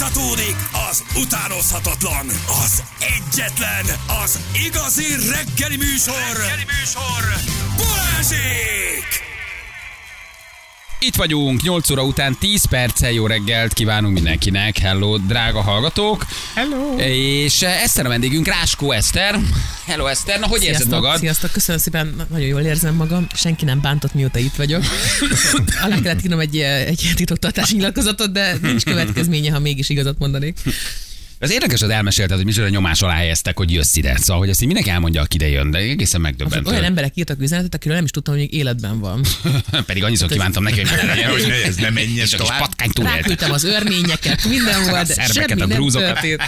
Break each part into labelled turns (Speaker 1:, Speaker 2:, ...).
Speaker 1: Folytatódik az utánozhatatlan, az egyetlen, az igazi reggeli műsor, reggeli műsor, Balázsék!
Speaker 2: Itt vagyunk, 8 óra után 10 perccel jó reggelt kívánunk mindenkinek. Hello, drága hallgatók.
Speaker 3: Hello.
Speaker 2: És eh, Eszter a vendégünk, Ráskó Eszter. Hello Eszter, na hogy érzed
Speaker 3: Sziasztok,
Speaker 2: magad?
Speaker 3: Sziasztok, köszönöm szépen, na- nagyon jól érzem magam, senki nem bántott, mióta itt vagyok. Alá kellett írnom egy, eh, egy titoktartási nyilatkozatot, de nincs következménye, ha mégis igazat mondanék.
Speaker 2: Az érdekes, hogy elmesélted, hogy micsoda nyomás alá helyeztek, hogy jössz ide. Szóval, hogy ezt így mindenki elmondja, aki ide jön, de egészen
Speaker 3: Olyan
Speaker 2: megdöbbentő.
Speaker 3: emberek írtak üzenetet, akiről nem is tudtam, hogy még életben van.
Speaker 2: Pedig annyiszor kívántam neki, hogy ne legyen, hogy
Speaker 4: ez ne menjen
Speaker 2: és
Speaker 4: tovább.
Speaker 2: patkány túlélte.
Speaker 3: Ráküldtem az örményeket, minden volt, de
Speaker 2: szerveket,
Speaker 3: semmi
Speaker 2: a
Speaker 3: nem történt.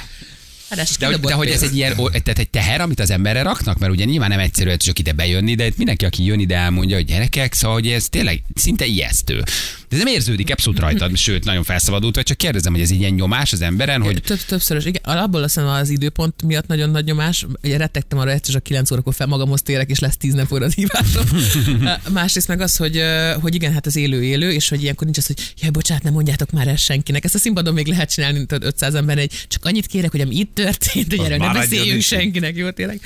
Speaker 3: Hát ez
Speaker 2: De hogy, de hogy ez egy ilyen, tehát egy teher, amit az emberre raknak, mert ugye nyilván nem egyszerű hogy csak ide bejönni, de itt mindenki, aki jön ide, elmondja, hogy gyerekek, szóval hogy ez tényleg szinte ijesztő. De ez nem érződik abszolút rajtad, sőt, nagyon felszabadult, vagy csak kérdezem, hogy ez ilyen nyomás az emberen, hogy
Speaker 3: Több, többszörös, igen, abból azt az időpont miatt nagyon nagy nyomás. Ugye rettegtem arra egyszer, csak 9 órakor fel magamhoz térek, és lesz 10 nap óra az hívásom. Másrészt meg az, hogy, hogy igen, hát az élő-élő, és hogy ilyenkor nincs az, hogy jaj, bocsánat, nem mondjátok már ezt senkinek. Ezt a színpadon még lehet csinálni, tudod, 500 ember, egy csak annyit kérek, hogy ami itt történt, hogy erről ne beszéljünk senkinek, jó tényleg.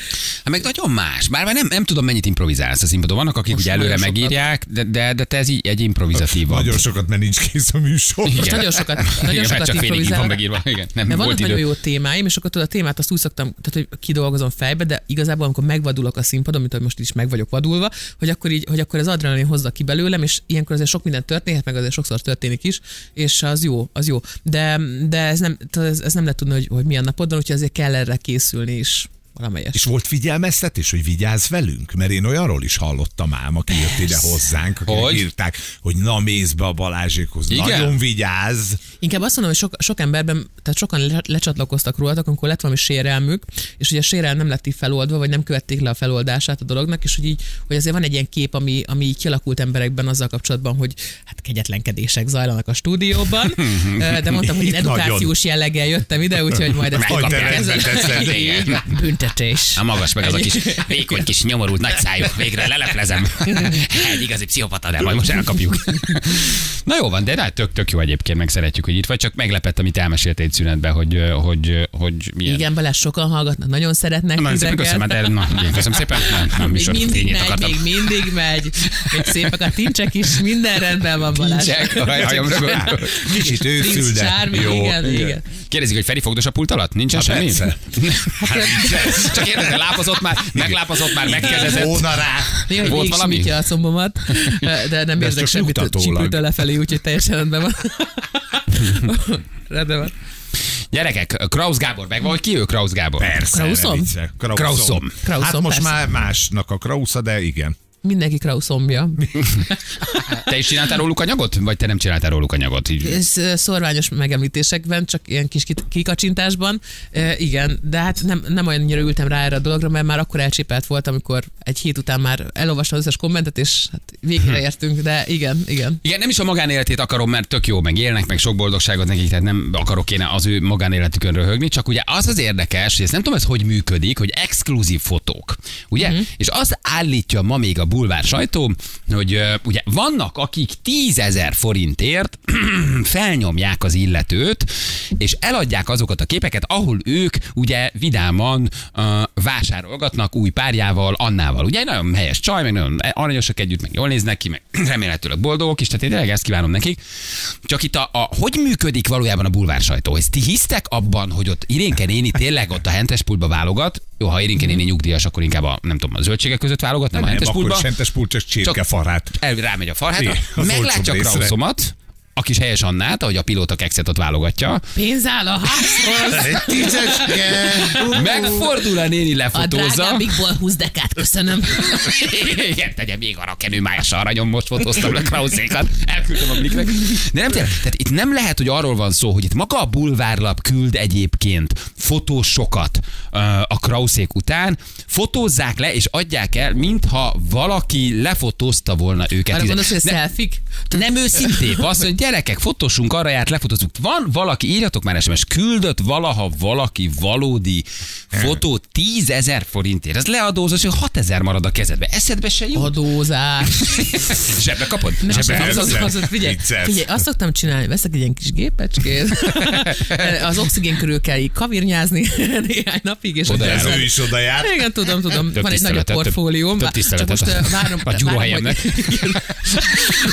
Speaker 2: Hát meg nagyon más. Bár már nem, nem tudom, mennyit improvizálsz a színpadon. Vannak, akik
Speaker 3: Most
Speaker 2: ugye előre megírják, de, de, de te ez így egy improvizatív.
Speaker 4: Nagyon sokat, mert nincs kész a műsor.
Speaker 3: Most nagyon sokat, nagyon
Speaker 2: Igen,
Speaker 3: sokat
Speaker 2: csak félig így van megírva. Igen, nem
Speaker 3: Mert
Speaker 2: volt
Speaker 3: vannak nagyon jó témáim, és akkor tudod, a témát azt úgy szoktam, tehát hogy kidolgozom fejbe, de igazából amikor megvadulok a színpadon, mint hogy most is meg vagyok vadulva, hogy akkor, így, hogy akkor az adrenalin hozza ki belőlem, és ilyenkor azért sok minden történhet, meg azért sokszor történik is, és az jó, az jó. De, de ez, nem, ez, ez nem lehet tudni, hogy, hogy milyen napod van, úgyhogy azért kell erre készülni is valamelyes.
Speaker 4: És volt figyelmeztetés, hogy vigyázz velünk? Mert én olyanról is hallottam ám, aki jött ide hozzánk, akik
Speaker 2: Hogy?
Speaker 4: írták, hogy na mész be a Balázsékhoz.
Speaker 2: Igen?
Speaker 4: Nagyon vigyázz.
Speaker 3: Inkább azt mondom, hogy sok, sok emberben, tehát sokan le, lecsatlakoztak rólatok, amikor lett valami sérelmük, és ugye a sérelem nem lett így feloldva, vagy nem követték le a feloldását a dolognak, és hogy így, hogy azért van egy ilyen kép, ami, ami így kialakult emberekben azzal kapcsolatban, hogy kegyetlenkedések zajlanak a stúdióban, Ö, de mondtam, hogy edukációs jelleggel jöttem ide, úgyhogy majd ezt kapják ezzel. Büntetés.
Speaker 2: A magas meg az a kis vékony kis nyomorult nagy szájú. Végre leleplezem. Egy igazi pszichopata, de majd most elkapjuk. Na jó van, de hát tök, tök jó egyébként, meg szeretjük, hogy itt vagy, csak meglepett, amit elmeséltél egy szünetben, hogy, hogy, hogy milyen.
Speaker 3: Igen, Balázs, sokan hallgatnak, nagyon szeretnek.
Speaker 2: Na, szépen köszönöm, hát de, na, igen, köszönöm szépen. Nem, nem
Speaker 3: Még mindig megy, még mindig megy. Még szépek a tincsek is, minden rendben van
Speaker 2: Nincsek, a hajam rögött.
Speaker 4: Kicsit őszül, de jó.
Speaker 3: igen, igen.
Speaker 2: Kérdezik, hogy Feri fogdos a pult alatt? Nincsen
Speaker 4: Hát
Speaker 2: semmi?
Speaker 4: persze.
Speaker 2: Csak érdekel, lápazott már, meglápazott már, megkezezett.
Speaker 4: Volna rá.
Speaker 3: Néha
Speaker 2: Volt valami?
Speaker 3: a combomat, de nem érzek semmit csípőtől lefelé, úgyhogy teljesen rendben van. rendben van.
Speaker 2: Gyerekek, Kraus Gábor, meg vagy ki ő Kraus Gábor?
Speaker 4: Persze.
Speaker 3: Krauszom.
Speaker 4: Krauszom.
Speaker 2: Krauszom,
Speaker 4: Hát most
Speaker 3: persze.
Speaker 4: már másnak a Krausza, de igen.
Speaker 3: Mindenki krauszombja.
Speaker 2: Te is csináltál róluk anyagot? Vagy te nem csináltál róluk anyagot? Így.
Speaker 3: Ez szorványos megemlítésekben, csak ilyen kis kikacsintásban. E, igen, de hát nem, nem olyannyira ültem rá erre a dologra, mert már akkor elcsépelt volt, amikor egy hét után már elolvastam az összes kommentet, és hát végére értünk, de igen, igen.
Speaker 2: Igen, nem is a magánéletét akarom, mert tök jó, meg élnek, meg sok boldogságot nekik, tehát nem akarok én az ő magánéletükön röhögni, csak ugye az az érdekes, hogy ezt nem tudom, ez hogy működik, hogy exkluzív fotók, ugye? Uh-huh. És az állítja ma még a bulvár sajtó, hogy ugye vannak, akik tízezer forintért felnyomják az illetőt, és eladják azokat a képeket, ahol ők ugye vidáman uh, vásárolgatnak új párjával, Annával. Ugye egy nagyon helyes csaj, meg nagyon aranyosak együtt, meg jól néznek ki, meg remélhetőleg boldogok is, tehát én tényleg ezt kívánom nekik. Csak itt a, a hogy működik valójában a bulvár sajtó? Ezt ti hisztek abban, hogy ott Irénke néni tényleg ott a hentespultba válogat? Jó, ha Irénke néni nyugdíjas, akkor inkább a, nem tudom, a zöldségek között válogat, nem, a
Speaker 4: Nem, akkor
Speaker 2: hentespultba.
Speaker 4: sentes pult, csak csirkefarát.
Speaker 2: El, rámegy a
Speaker 4: az
Speaker 2: meglátja. Krauszomat, a kis helyes Annát, ahogy a pilóta kekszet ott válogatja,
Speaker 3: Pénz áll a házhoz!
Speaker 4: Tízeske.
Speaker 2: megfordul a néni
Speaker 3: A
Speaker 2: lefotózza.
Speaker 3: drágábbikból 20 dekát, köszönöm.
Speaker 2: Igen, tegye még arra kenőmájas aranyom, most fotóztam le Krauszékat, elküldtem a bliknek. De nem tényleg, tehát itt nem lehet, hogy arról van szó, hogy itt maga a bulvárlap küld egyébként fotósokat a Krauszék után, fotózzák le és adják el, mintha valaki lefotózta volna őket.
Speaker 3: Arra gondolsz, hogy
Speaker 2: Ne- nem őszintén, azt mondja, gyerekek, fotósunk, arra járt, lefotózunk. Van valaki, írjatok már SMS, küldött valaha valaki valódi fotó 10 ezer forintért. Ez leadózás, hogy 6 ezer marad a kezedbe. Eszedbe se jut.
Speaker 3: Adózás.
Speaker 2: Zsebbe kapod?
Speaker 3: Nem,
Speaker 2: Zsebbe
Speaker 3: az, az, az, az, figyelj, figyelj, azt szoktam csinálni, veszek egy ilyen kis gépecskét, az oxigén körül kell így kavirnyázni néhány napig, és
Speaker 2: Oda.
Speaker 4: Ez ő is oda jár.
Speaker 3: Igen, tudom, tudom.
Speaker 2: Több
Speaker 3: Van egy nagyobb
Speaker 2: több-
Speaker 3: portfólióm.
Speaker 2: több
Speaker 3: Csak
Speaker 2: tiszteletet
Speaker 3: most várom,
Speaker 2: a
Speaker 3: hogy- Igen.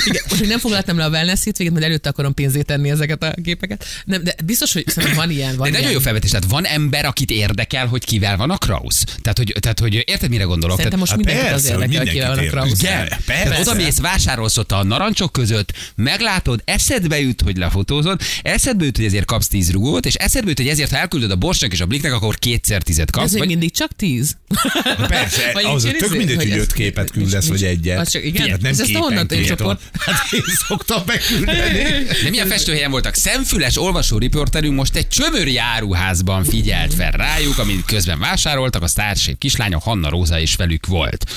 Speaker 3: Igen, most még nem foglaltam le a wellness hétvégét, mert előtte akarom pénzét tenni ezeket a gépeket. Nem, de biztos, hogy szerintem van ilyen. Van
Speaker 2: De nagyon
Speaker 3: ilyen.
Speaker 2: jó felvetés, tehát van ember, akit érdekel, hogy kivel van a Kraus. Tehát, hogy, tehát, hogy érted, mire gondolok?
Speaker 3: Szerintem most mindenkit az
Speaker 4: persze, hogy
Speaker 3: érdekel, hogy kivel van a Krausz.
Speaker 2: Igen,
Speaker 4: Persze.
Speaker 2: oda mész, vásárolsz ott a narancsok között, meglátod, eszedbe jut, hogy lefotózod, eszedbe jut, hogy ezért kapsz 10 rugót, és eszedbe jut, hogy ezért, ha elküldöd a borsnak és a bliknek, akkor kétszer tizet
Speaker 3: Ez
Speaker 2: kapsz.
Speaker 3: még
Speaker 2: Vagy...
Speaker 3: mindig csak tíz.
Speaker 4: Persze,
Speaker 3: Vagy
Speaker 4: az tök mindegy, hogy
Speaker 3: ez-
Speaker 4: öt képet küldesz, vagy egyet.
Speaker 3: az csak- igen.
Speaker 4: Hát nem
Speaker 3: Ez ezt honnan
Speaker 4: van. Hát én szoktam megküldeni.
Speaker 2: De milyen festőhelyen voltak? Szemfüles olvasó riporterünk most egy csömöri áruházban figyelt fel rájuk, amit közben vásároltak, a sztársév kislánya Hanna Róza is velük volt.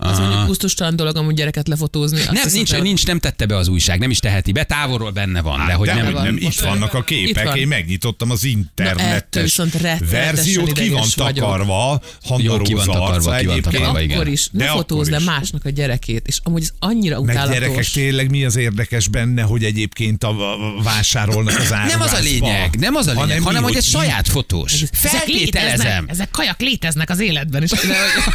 Speaker 3: Az mondjuk pusztustalan dolog amúgy gyereket lefotózni. Azt
Speaker 2: Nem,
Speaker 3: hiszem,
Speaker 2: nincs, nincs, nem tette be az újság, nem is teheti be, távolról benne van, de hogy
Speaker 4: de
Speaker 2: nem,
Speaker 4: nem,
Speaker 3: Most
Speaker 4: itt vannak a képek,
Speaker 3: van.
Speaker 4: én megnyitottam az
Speaker 3: Na,
Speaker 4: internetes
Speaker 3: rettenetesen
Speaker 4: verziót, ki van takarva, Hanna
Speaker 2: Jó, ki van takarva, ki van
Speaker 4: egyébként.
Speaker 2: takarva, igen.
Speaker 3: Akkor is, ne fotózz le másnak a gyerekét, és amúgy ez annyira
Speaker 4: Meg
Speaker 3: utálatos.
Speaker 4: gyerekek, tényleg mi az érdekes benne, hogy egyébként a, vásárolnak az
Speaker 2: nem az a lényeg, nem az a lényeg, hanem, hogy egy saját fotós.
Speaker 3: Ezek
Speaker 2: Feltételezem.
Speaker 3: ezek kajak léteznek az életben is.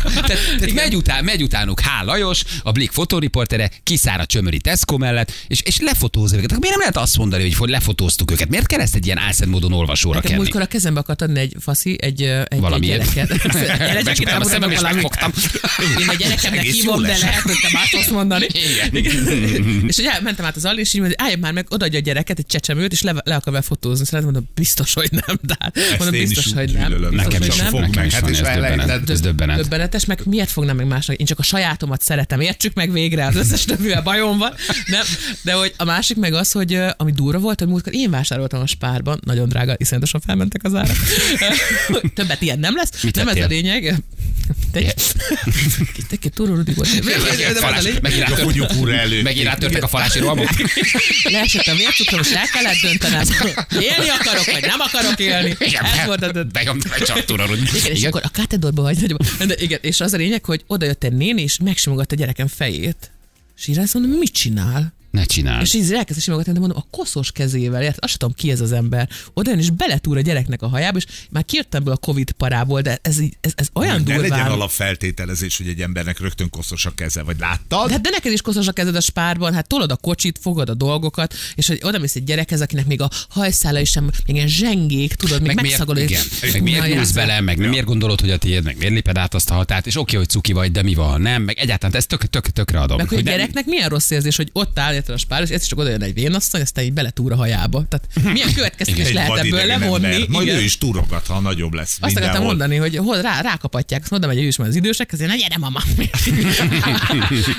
Speaker 2: tehát, tehát megy, után, megy utánuk H. Lajos, a Blik fotóriportere, kiszár a csömöri Tesco mellett, és, és lefotózza őket. Akkor miért nem lehet azt mondani, hogy, hogy lefotóztuk őket? Miért kell ezt egy ilyen álszent módon olvasóra
Speaker 3: Nekem
Speaker 2: kenni?
Speaker 3: múltkor a kezembe akart adni egy faszi, egy, egy, egy
Speaker 2: Valamiért.
Speaker 3: gyereket.
Speaker 2: Megfogtam a szemem, és
Speaker 3: valami-
Speaker 2: megfogtam.
Speaker 3: Én a gyerekemnek hívom, de lehet, hogy te más tudsz mondani. És hogy mentem át az alé, és így mondja, állj már meg, odaadja a gyereket, egy csecsemőt, és le, le akar fotózni. Szóval mondom, biztos, hogy nem. De hát, mondom, biztos, hogy nem.
Speaker 2: Nekem is
Speaker 4: fog meg, hát
Speaker 2: ez
Speaker 4: elejted.
Speaker 2: döbbenet. Ez döbbenet.
Speaker 3: Döbbenetes, meg miért fognám meg másnak? Én csak a sajátomat szeretem, értsük meg végre, az összes többivel bajom van. Nem? De hogy a másik meg az, hogy ami durva volt, hogy múltkor én vásároltam a spárban, nagyon drága, iszonyatosan felmentek az árak. Többet ilyen nem lesz.
Speaker 2: Mit
Speaker 3: nem ez a lényeg. Te egy túró Rudi volt.
Speaker 2: Megint
Speaker 4: A
Speaker 2: rátört-
Speaker 4: kunyuk úr elő.
Speaker 2: Megint rátörtek a falási rohamok.
Speaker 3: Leesett a vércukrom, és el kellett döntenem, élni akarok, vagy nem akarok élni. Ez volt a döntés.
Speaker 2: Benyomtam egy csartúra,
Speaker 3: Igen, és akkor a kátedorba vagy igen, és az a lényeg, hogy oda jött egy néni, és megsimogatta a gyerekem fejét. És így azt mit csinál?
Speaker 2: Ne csináld.
Speaker 3: És így elkezdte simogatni, de mondom, a koszos kezével, érted? Azt sem tudom, ki ez az ember. Oda jön, és beletúr a gyereknek a hajába, és már kijöttem ebből a Covid parából, de ez, ez, ez olyan
Speaker 4: Ne legyen
Speaker 3: durván.
Speaker 4: alapfeltételezés, hogy egy embernek rögtön koszos a keze, vagy láttad?
Speaker 3: De, hát de neked is koszos a kezed a spárban, hát tolod a kocsit, fogod a dolgokat, és hogy oda mész egy gyerekhez, akinek még a hajszála is sem, még ilyen zsengék, tudod, még
Speaker 2: meg miért,
Speaker 3: megszagol, hogy-
Speaker 2: igen, meg miért nyúlsz bele, meg ja. miért gondolod, hogy a tiéd, meg miért léped át azt a határt, és oké, hogy cuki vagy, de mi van, nem, meg egyáltalán ezt tök, tök, tökre adom.
Speaker 3: Meg hogy a
Speaker 2: nem-
Speaker 3: gyereknek milyen rossz érzés, hogy ott áll érted a és ez csak oda jön egy vénasszony, aztán így beletúr a hajába. Tehát milyen következtetés lehet ebből levonni?
Speaker 4: ember. Majd
Speaker 3: Igen.
Speaker 4: ő is túrogat, ha nagyobb lesz.
Speaker 3: Azt akartam mondani, hogy hol rá, rákapatják, azt oda megy ő is már az idősek, azért na gyere mama.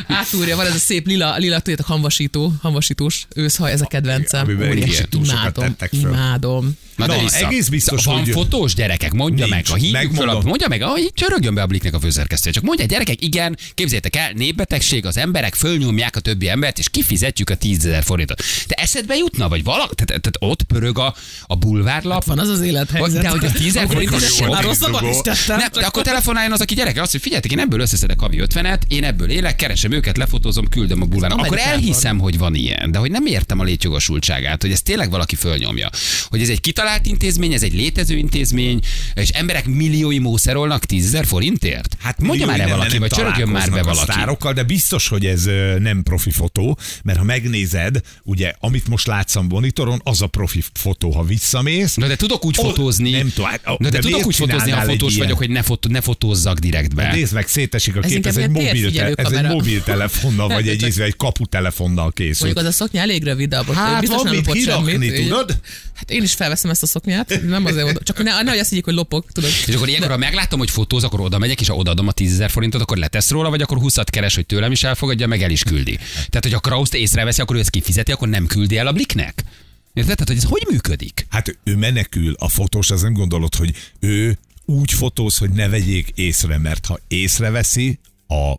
Speaker 3: Átúrja, van ez a szép lila, lila tudjátok, hamvasító, hamvasítós őszhaj, ez a kedvencem. Óriási. imádom, imádom.
Speaker 2: Na, de
Speaker 4: Na, egész biztos,
Speaker 2: van
Speaker 4: hogy-
Speaker 2: fotós gyerekek, mondja
Speaker 4: Nincs.
Speaker 2: meg, ha hívjuk fel, mondja meg, ah, így csörögjön be a bliknek a főszerkesztő. Csak mondja, gyerekek, igen, képzeljétek el, népbetegség, az emberek fölnyomják a többi embert, és kifizetjük a 10 ezer forintot. Te eszedbe jutna, vagy valaki, tehát, tehát ott pörög a, a bulvárlap,
Speaker 3: Van az az élethelyzet.
Speaker 2: de hogy az 10 ezer forint, ez sok.
Speaker 3: Már rosszabban is tettem.
Speaker 2: Nem, de akkor telefonáljon az, aki gyereke, azt, hogy figyeljetek, én ebből összeszedek havi 50-et, én ebből élek, keresem őket, lefotózom, küldöm a bulvára. Akkor elhiszem, hogy van ilyen, de hogy nem értem a létjogosultságát, hogy ezt tényleg valaki fölnyomja. Hogy ez egy kitalált intézmény, ez egy létező intézmény, és emberek milliói mószerolnak 10 ezer forintért? Hát mondja már el valaki, vagy csörögjön már be
Speaker 4: a
Speaker 2: valaki.
Speaker 4: sztárokkal, de biztos, hogy ez nem profi fotó, mert ha megnézed, ugye, amit most látsz a monitoron, az a profi fotó, ha visszamész.
Speaker 2: Na de tudok úgy
Speaker 4: Ó,
Speaker 2: fotózni.
Speaker 4: nem tudom, hát,
Speaker 2: Na de,
Speaker 4: de
Speaker 2: tudok úgy fotózni, ha fotós
Speaker 4: ilyen?
Speaker 2: vagyok, hogy ne, fotó, ne fotózzak direktbe.
Speaker 4: Nézd meg, szétesik a
Speaker 3: Ez
Speaker 4: kép, ez egy, mobil, ez egy mobiltelefonnal, vagy egy, ízve, egy kaputelefonnal készült.
Speaker 3: Mondjuk az a szoknya elég rövid, de abban
Speaker 4: Hát
Speaker 3: biztos
Speaker 4: van
Speaker 3: nem
Speaker 4: mit
Speaker 3: lopott
Speaker 4: kirakni, tudod?
Speaker 3: Hát én is felveszem ezt a szoknyát, nem azért mondom. Csak ne, nehogy azt higgyék, hogy lopok, tudod.
Speaker 2: És akkor ilyenkor, ha meglátom, hogy fotóz, akkor oda megyek, és ha odaadom a 10 ezer forintot, akkor letesz róla, vagy akkor 20 keres, hogy tőlem is elfogadja, meg el is küldi. Tehát, hogy a Krauszt észreveszi, akkor ő ezt kifizeti, akkor nem küldi el a bliknek. Érted? Tehát, hogy ez hogy működik?
Speaker 4: Hát ő menekül, a fotós, az nem gondolod, hogy ő úgy fotóz, hogy ne vegyék észre, mert ha észreveszi, a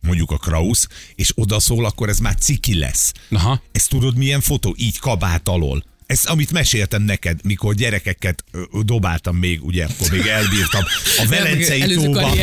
Speaker 4: mondjuk a Kraus, és odaszól, akkor ez már ciki lesz.
Speaker 2: Aha.
Speaker 4: Ezt tudod milyen fotó? Így kabát alól. Ez, amit meséltem neked, mikor gyerekeket dobáltam még, ugye, akkor még elbírtam. A Velencei tóba.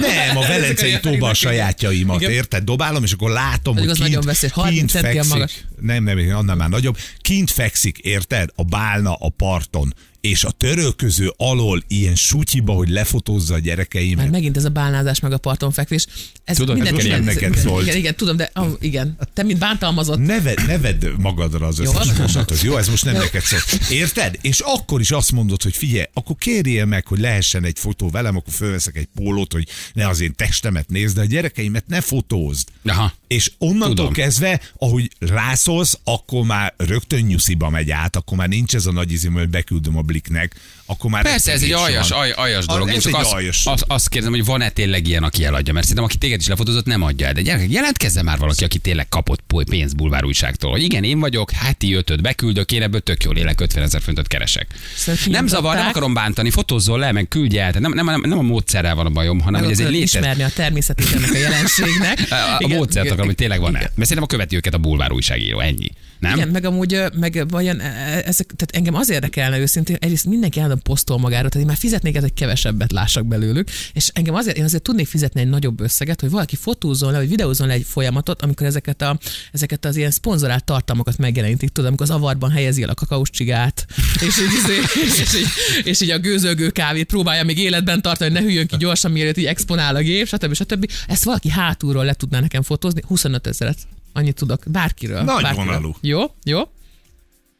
Speaker 4: Nem, a Velencei tóba a sajátjaimat,
Speaker 3: Igen.
Speaker 4: érted? Dobálom, és akkor látom, hogy kint,
Speaker 3: nagyon veszélyes, 30
Speaker 4: kint fekszik.
Speaker 3: magas.
Speaker 4: Nem, nem, annál már nagyobb. Kint fekszik, érted? A bálna a parton és a törölköző alól ilyen sutyiba, hogy lefotózza a gyerekeimet.
Speaker 3: Már megint ez a bálnázás meg a parton fekvés. Ez
Speaker 2: Tudod,
Speaker 3: minden,
Speaker 2: ez
Speaker 3: ez-
Speaker 4: neked szólt.
Speaker 3: Igen, igen, tudom, de ah, igen. Te mint bántalmazott.
Speaker 4: Neved, neved magadra az
Speaker 3: Jó,
Speaker 4: összes mosatot. Jó, ez most nem neked szól. Érted? És akkor is azt mondod, hogy figyelj, akkor kérjél meg, hogy lehessen egy fotó velem, akkor fölveszek egy pólót, hogy ne az én testemet nézd, de a gyerekeimet ne fotózd.
Speaker 2: Aha.
Speaker 4: És onnantól
Speaker 2: Tudom.
Speaker 4: kezdve, ahogy rászólsz, akkor már rögtön nyusziba megy át, akkor már nincs ez a nagy izim, hogy beküldöm a bliknek, akkor már
Speaker 2: Persze, ez egy aljas, alj, aljas dolog.
Speaker 4: Ez
Speaker 2: Én csak
Speaker 4: egy
Speaker 2: azt,
Speaker 4: aljas.
Speaker 2: azt, azt kérdezem, hogy van-e tényleg ilyen, aki eladja, mert szerintem aki téged is lefotózott, nem adja el. De gyerekek, jelentkezzen már valaki, aki tényleg kapott po- pénzt bulvár újságtól. Hogy igen, én vagyok, heti ötöt beküldök, én ebből tök jól élek, 50 ezer fontot keresek.
Speaker 3: Szerintem
Speaker 2: Nem zavar, nem akarom bántani, fotózzon le, meg küldje el. Nem, nem, nem, nem a módszerrel van a bajom, hanem
Speaker 3: Meg
Speaker 2: hogy ez egy létező.
Speaker 3: ismerni a természetét ennek a jelenségnek.
Speaker 2: A, a módszert akarom, hogy tényleg van-e. Mert szerintem a követi őket a bulvár újságíró, ennyi. Nem?
Speaker 3: Igen, meg amúgy, meg vajon e- e- ezek, tehát engem az érdekelne őszintén, egyrészt mindenki állandóan posztol magáról, tehát én már fizetnék ezért, hogy kevesebbet lássak belőlük, és engem azért, én azért tudnék fizetni egy nagyobb összeget, hogy valaki fotózzon le, vagy videózzon le egy folyamatot, amikor ezeket, a, ezeket az ilyen szponzorált tartalmakat megjelenítik, tudod, amikor az avarban helyezi el a kakaós csigát, és így, izé- és, és, így, és így a gőzölgő kávét próbálja még életben tartani, hogy ne hűljön ki gyorsan, mielőtt így exponál a gép, stb. stb. Ezt valaki hátulról le tudná nekem fotózni, 25 ezeret. Annyit tudok, bárkiről.
Speaker 4: Nagy
Speaker 3: bárkiről.
Speaker 4: vonalú.
Speaker 3: Jó, jó.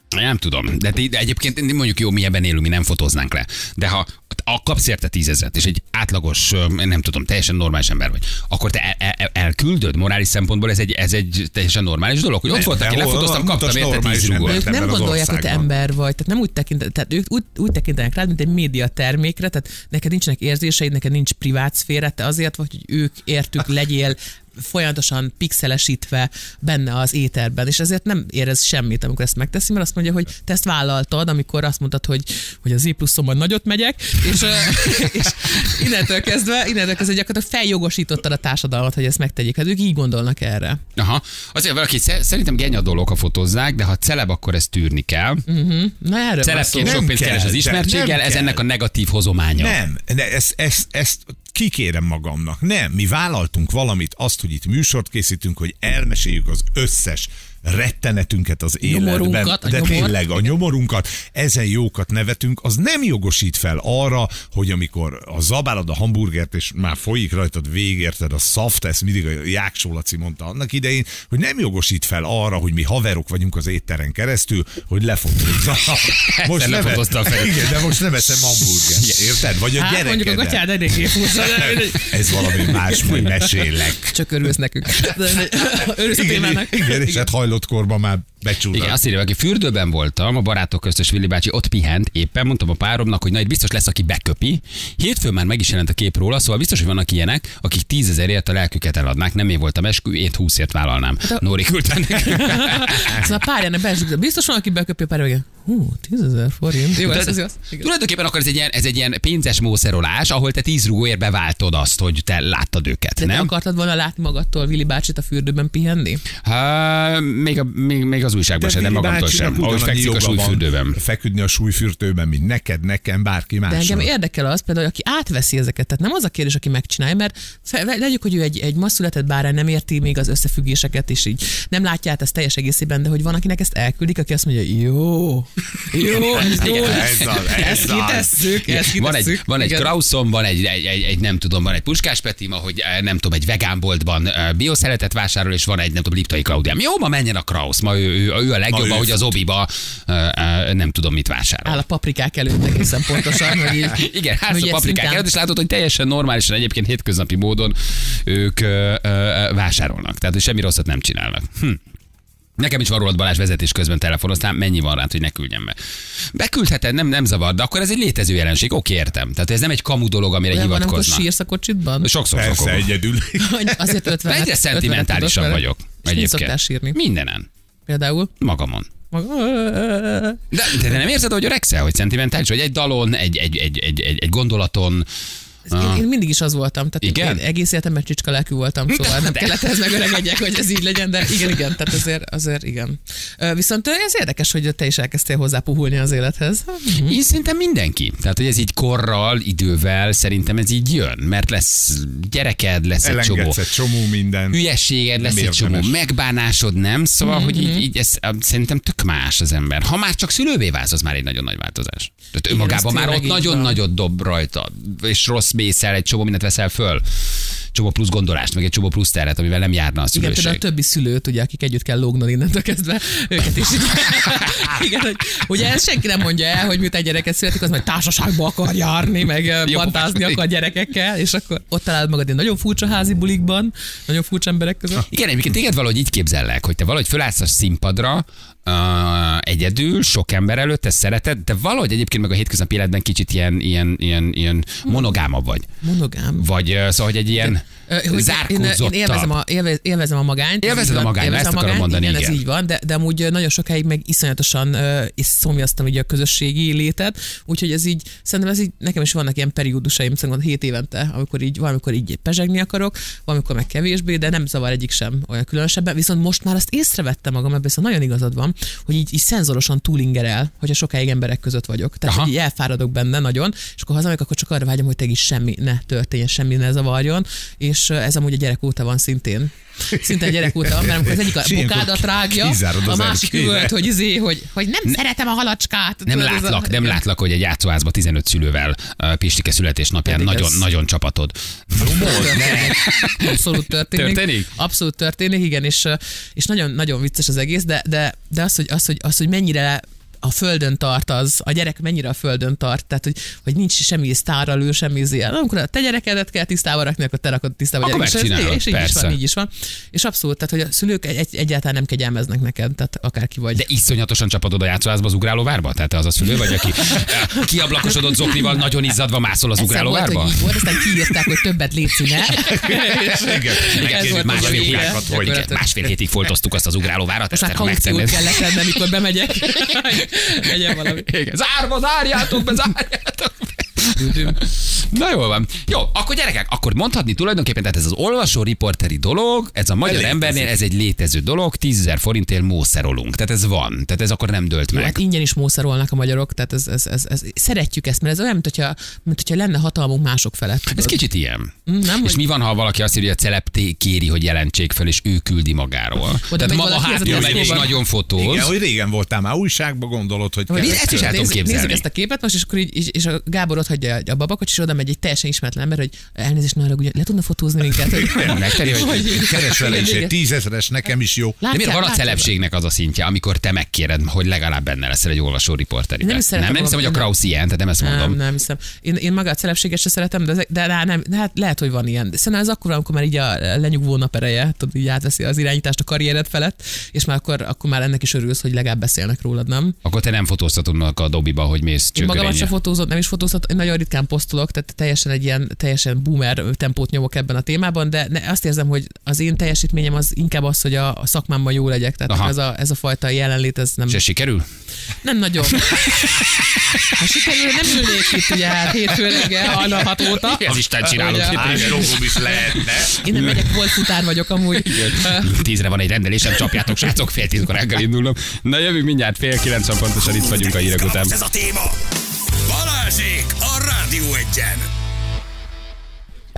Speaker 2: Nem tudom, de, de egyébként mondjuk jó, mi ebben élünk, mi nem fotóznánk le. De ha a kapsz érte tízezet, és egy átlagos, nem tudom, teljesen normális ember vagy, akkor te el, el, elküldöd morális szempontból, ez egy, ez egy teljesen normális dolog, hogy ott én
Speaker 4: hol-
Speaker 2: lefotóztam, kaptam érte tíz rugót.
Speaker 3: Ők nem gondolják, hogy te ember vagy, tehát nem úgy tekintenek, tehát ők úgy, úgy tekintenek rád, mint egy média termékre, tehát neked nincsenek érzéseid, neked nincs privát szféra, te azért vagy, hogy ők értük legyél folyamatosan pixelesítve benne az éterben, és ezért nem érez semmit, amikor ezt megteszi, mert azt mondja, hogy te ezt vállaltad, amikor azt mondtad, hogy, hogy az pluszomban nagyot megyek, és, és innentől kezdve, innentől kezdve gyakorlatilag feljogosítottad a társadalmat, hogy ezt megtegyék. Hát ők így gondolnak erre.
Speaker 2: Aha. Azért valaki, sze- szerintem genya dolog, ha fotózzák, de ha celeb, akkor ezt tűrni kell.
Speaker 3: Na erről van szó.
Speaker 2: Celebként sok pénzt keres az ismertséggel, ez
Speaker 4: kell.
Speaker 2: ennek a negatív hozománya.
Speaker 4: Nem, ne, ezt, ezt, ezt kikérem magamnak. Nem, mi vállaltunk valamit, azt, hogy itt műsort készítünk, hogy elmeséljük az összes rettenetünket az életben.
Speaker 3: A
Speaker 4: de
Speaker 3: nyomor.
Speaker 4: tényleg a nyomorunkat, ezen jókat nevetünk, az nem jogosít fel arra, hogy amikor a zabálod a hamburgert, és már folyik rajtad végérted a szaft, ezt mindig a Jáksó Laci mondta annak idején, hogy nem jogosít fel arra, hogy mi haverok vagyunk az étteren keresztül, hogy lefotózzam.
Speaker 2: Egyszer lefotózta a Feri.
Speaker 4: Igen, de most nem eszem hamburgert, érted? Vagy a
Speaker 3: Hát mondjuk a gatyád eléggé mindegy.
Speaker 4: Ez valami más, majd mesélek.
Speaker 3: Csak örülsz nekünk. Örülsz a témának.
Speaker 4: igen, és hát hajlott korban már becsúszott.
Speaker 2: Igen, azt írja, aki fürdőben voltam, a barátok köztes Vili bácsi ott pihent, éppen mondtam a páromnak, hogy na itt biztos lesz, aki beköpi. Hétfőn már meg is jelent a kép róla, szóval biztos, hogy vannak ilyenek, akik tízezerért a lelküket eladnák. Nem én voltam eskü, én húszért vállalnám.
Speaker 3: Hát a-
Speaker 2: Nóri küldte nekem.
Speaker 3: Szóval párjának biztos van, aki beköpi a párja, Hú, tízezer forint. Jó, ez, ez, ez, igen.
Speaker 2: Tulajdonképpen akkor ez egy, ilyen, ez egy ilyen pénzes mószerolás, ahol te tíz rugóért beváltod azt, hogy te láttad őket,
Speaker 3: De te
Speaker 2: nem?
Speaker 3: akartad volna látni magadtól Vili bácsit a fürdőben pihenni?
Speaker 2: Há, még, a, még, még az újságban sem, de magamtól sem. Ahogy fekszik a súlyfürdőben.
Speaker 4: Feküdni a súlyfürdőben, mint neked, nekem, bárki
Speaker 3: De
Speaker 4: más.
Speaker 3: engem érdekel az például, aki átveszi ezeket. Tehát nem az a kérdés, aki megcsinálja, mert legyük, hogy ő egy, egy ma született bárány, nem érti még az összefüggéseket, és így nem látja át ezt teljes egészében, de hogy van, akinek ezt elküldik, aki azt mondja, jó, jó, ez jó,
Speaker 2: Igen,
Speaker 4: ez az, ez
Speaker 3: ezt
Speaker 4: az.
Speaker 3: kitesszük, ezt
Speaker 2: Van egy, van egy
Speaker 3: Igen.
Speaker 2: Krauszom, van egy, egy, egy, egy, nem tudom, van egy Puskás Petim, ahogy eh, nem tudom, egy vegánboltban eh, bioszeletet vásárol, és van egy, nem tudom, Liptai Klaudiám. Jó, ma menjen a Krausz, ma ő, ő, ő a legjobb, ahogy az. Obiba eh, nem tudom, mit vásárol.
Speaker 3: Áll a paprikák előtt egészen pontosan, hogy így,
Speaker 2: Igen, hát a paprikák előtt, és látod, hogy teljesen normálisan egyébként hétköznapi módon ők ö, ö, ö, vásárolnak. Tehát, hogy semmi rosszat nem csinálnak. Hm. Nekem is van rólad Balázs vezetés közben telefonoztál, mennyi van rád, hogy ne küldjem be. Beküldheted, nem, nem zavar, de akkor ez egy létező jelenség, oké, értem. Tehát ez nem egy kamu dolog, amire
Speaker 3: De van, amikor
Speaker 2: hivatkoznak.
Speaker 3: sírsz a kocsitban?
Speaker 2: Sokszor
Speaker 4: Persze, egyedül.
Speaker 3: Azért 50
Speaker 2: De egyre szentimentálisabb vagyok.
Speaker 3: És mit szoktál sírni?
Speaker 2: Mindenen.
Speaker 3: Például?
Speaker 2: Magamon.
Speaker 3: Maga...
Speaker 2: De, de nem érzed, hogy öregszel, hogy szentimentális, vagy egy dalon, egy, egy, egy, egy, egy gondolaton,
Speaker 3: Én, én, mindig is az voltam. Tehát
Speaker 2: Igen?
Speaker 3: Én egész életemben csicska lelkű voltam, szóval nem kellett ez megöregedjek, hogy ez így legyen, de igen, igen, tehát azért, azért igen. Viszont ez érdekes, hogy te is elkezdtél hozzá puhulni az élethez.
Speaker 2: Én szerintem mindenki. Tehát, hogy ez így korral, idővel szerintem ez így jön, mert lesz gyereked, lesz egy csomó
Speaker 4: egy csomó minden.
Speaker 2: hülyeséged, lesz egy csomó megbánásod, nem? Szóval, hogy így, így ez szerintem tök más az ember. Ha már csak szülővé válsz, az már egy nagyon nagy változás. Tehát önmagában már ott nagyon nagyot dob rajta, és rossz mészel, egy csomó mindent veszel föl. Csomó plusz gondolást, meg egy csomó plusz teret, amivel nem járna a
Speaker 3: Igen, például a
Speaker 2: szülőség.
Speaker 3: többi szülőt, ugye, akik együtt kell lógnod innentől kezdve, őket is. Igen, hogy, ugye ezt senki nem mondja el, hogy miután gyereket születik, az majd társaságba akar járni, meg
Speaker 2: hát,
Speaker 3: akar gyerekekkel, és akkor ott találod magad egy nagyon furcsa házi bulikban, nagyon furcsa emberek között.
Speaker 2: Igen, egyébként téged valahogy így képzellek, hogy te valahogy fölállsz a színpadra, uh, egyedül, sok ember előtt, ezt szereted, de valahogy egyébként meg a hétköznapi életben kicsit ilyen, ilyen, ilyen, ilyen monogámabb vagy.
Speaker 3: Monogám.
Speaker 2: Vagy uh, szóval, hogy egy ilyen
Speaker 3: Ö, hogy én, én
Speaker 2: zárkózottabb.
Speaker 3: élvezem, a, élvez, élvezem a magányt.
Speaker 2: Élvezed a magányt, ezt akarom mondani,
Speaker 3: igen,
Speaker 2: igen.
Speaker 3: ez így van, de, de amúgy nagyon sokáig meg iszonyatosan uh, és szomjaztam ugye a közösségi létet, úgyhogy ez így, szerintem ez így, nekem is vannak ilyen periódusaim, szerintem 7 évente, amikor így, valamikor így pezsegni akarok, valamikor meg kevésbé, de nem zavar egyik sem olyan különösebben, viszont most már azt észrevettem magam, ebben viszont nagyon igazad van, hogy így, így szenzorosan túlingerel, hogyha sokáig emberek között vagyok. Tehát,
Speaker 2: Aha.
Speaker 3: hogy így elfáradok benne nagyon, és akkor hazamegyek, akkor csak arra vágyom, hogy tényleg semmi ne történjen, semmi ne zavarjon, és ez amúgy a gyerek óta van szintén. Szinte gyerek óta mert amikor az egyik a bokádat rágja, a másik üvölt, hogy izé, hogy, hogy nem szeretem a halacskát.
Speaker 2: nem
Speaker 3: Tudod,
Speaker 2: látlak,
Speaker 3: a-
Speaker 2: nem látlak, hogy egy játszóházba 15 szülővel uh, Pistike születésnapján
Speaker 3: Pedig
Speaker 2: nagyon,
Speaker 3: ez-
Speaker 2: nagyon csapatod.
Speaker 3: Abszolút történik.
Speaker 2: Történik?
Speaker 3: Abszolút történik, igen, és, és nagyon, nagyon vicces az egész, de, de, de az, hogy, az, hogy, az, hogy mennyire a földön tart az, a gyerek mennyire a földön tart, tehát hogy, hogy nincs semmi sztárralő, semmi izé. Amikor a te gyerekedet kell tisztába rakni, akkor te rakod tisztába
Speaker 2: Akkor
Speaker 3: gyereket. És ez-
Speaker 2: megcsinálod,
Speaker 3: És így is
Speaker 2: persze.
Speaker 3: van, így is van. És abszolút, tehát hogy a szülők egy, egy, egyáltalán nem kegyelmeznek neked, tehát akárki vagy.
Speaker 2: De iszonyatosan csapatod a játszóházba az ugrálóvárba? Tehát te az a szülő vagy, aki kiablakosodott zoknival nagyon izzadva mászol az
Speaker 3: Egyszer volt,
Speaker 2: ugrálóvárba?
Speaker 3: hogy így volt, aztán kiírták, hogy többet volt az
Speaker 2: Másfél,
Speaker 3: vége.
Speaker 4: hogy
Speaker 2: másfél hétig foltoztuk azt az ugrálóvárat,
Speaker 3: Most már kauciót kellett tennem, mikor bemegyek. Legyen valami.
Speaker 2: Igen. Zárva, zárjátok be, zárjátok be. Na jól van. Jó, akkor gyerekek, akkor mondhatni tulajdonképpen, tehát ez az olvasó riporteri dolog, ez a magyar
Speaker 4: Létezik.
Speaker 2: embernél, ez egy létező dolog, 10 ezer forintért mószerolunk. Tehát ez van. Tehát ez akkor nem dölt
Speaker 3: Jó,
Speaker 2: meg.
Speaker 3: hát ingyen is mószerolnak a magyarok, tehát ez, ez, ez, ez, szeretjük ezt, mert ez olyan, mint hogyha, mint hogyha lenne hatalmunk mások felett.
Speaker 2: Ez
Speaker 3: tudod.
Speaker 2: kicsit ilyen.
Speaker 3: Mm, Nem,
Speaker 2: És
Speaker 3: hogy
Speaker 2: mi van, ha valaki azt írja, hogy a celeb kéri, hogy jelentsék föl, és ő küldi magáról? Tehát
Speaker 3: megy
Speaker 2: maga
Speaker 3: valaki az a
Speaker 2: hátul megy, és nagyon fotóz.
Speaker 4: Igen, hogy régen voltál már újságban, gondolod, hogy
Speaker 2: ezt is el tudom
Speaker 3: nézzük,
Speaker 2: képzelni.
Speaker 3: nézzük ezt a képet most, és akkor így, és, és a Gábor ott hagyja a babakocs, és oda megy egy teljesen ismeretlen ember, hogy elnézést, ne ugye le tudna fotózni minket. Hogy,
Speaker 2: Megteri, hogy-
Speaker 4: Keres vele is egy tízezeres, nekem is jó.
Speaker 2: De miért
Speaker 3: Látjál,
Speaker 2: van a
Speaker 3: látjál?
Speaker 2: celebségnek az a szintje, amikor te megkéred, hogy legalább benne leszel egy olvasó riporteriben?
Speaker 3: Nem
Speaker 2: nem, nem hiszem, hogy a Krausz ilyen, tehát nem ezt mondom.
Speaker 3: Nem, nem hiszem. Én, én maga a celebséget se szeretem, de, de, de nem, de hát lehet, hogy van ilyen. Szerintem ez akkor, amikor már így a lenyugvó nap ereje, tudod, így átveszi az irányítást a karriered felett, és már akkor, akkor már ennek is örülsz, hogy legalább beszélnek rólad, nem?
Speaker 2: Akkor te nem fotóztatod a dobiba, hogy mész
Speaker 3: Én magamat
Speaker 2: csökörénye.
Speaker 3: sem fotózott, nem is fotózott, nagyon ritkán posztolok, tehát teljesen egy ilyen teljesen boomer tempót nyomok ebben a témában, de ne, azt érzem, hogy az én teljesítményem az inkább az, hogy a, a szakmámban jó legyek. Tehát
Speaker 2: Aha.
Speaker 3: ez a, ez a fajta jelenlét, ez nem,
Speaker 2: És ez sikerül?
Speaker 3: nem nagyon. Ha sikerül, nem ülnék itt ugye hát hétfő reggel, hajnal hat óta.
Speaker 2: Ez Isten
Speaker 4: Hány logom is lehetne.
Speaker 3: Én nem megyek, volt futár vagyok amúgy.
Speaker 2: Tízre van egy rendelésem, csapjátok, srácok, fél tízkor el kell indulnom. Na jövünk mindjárt fél kilencven pontosan itt vagyunk a hírek után.
Speaker 1: Ez a téma. Balázsék a Rádió Egyen.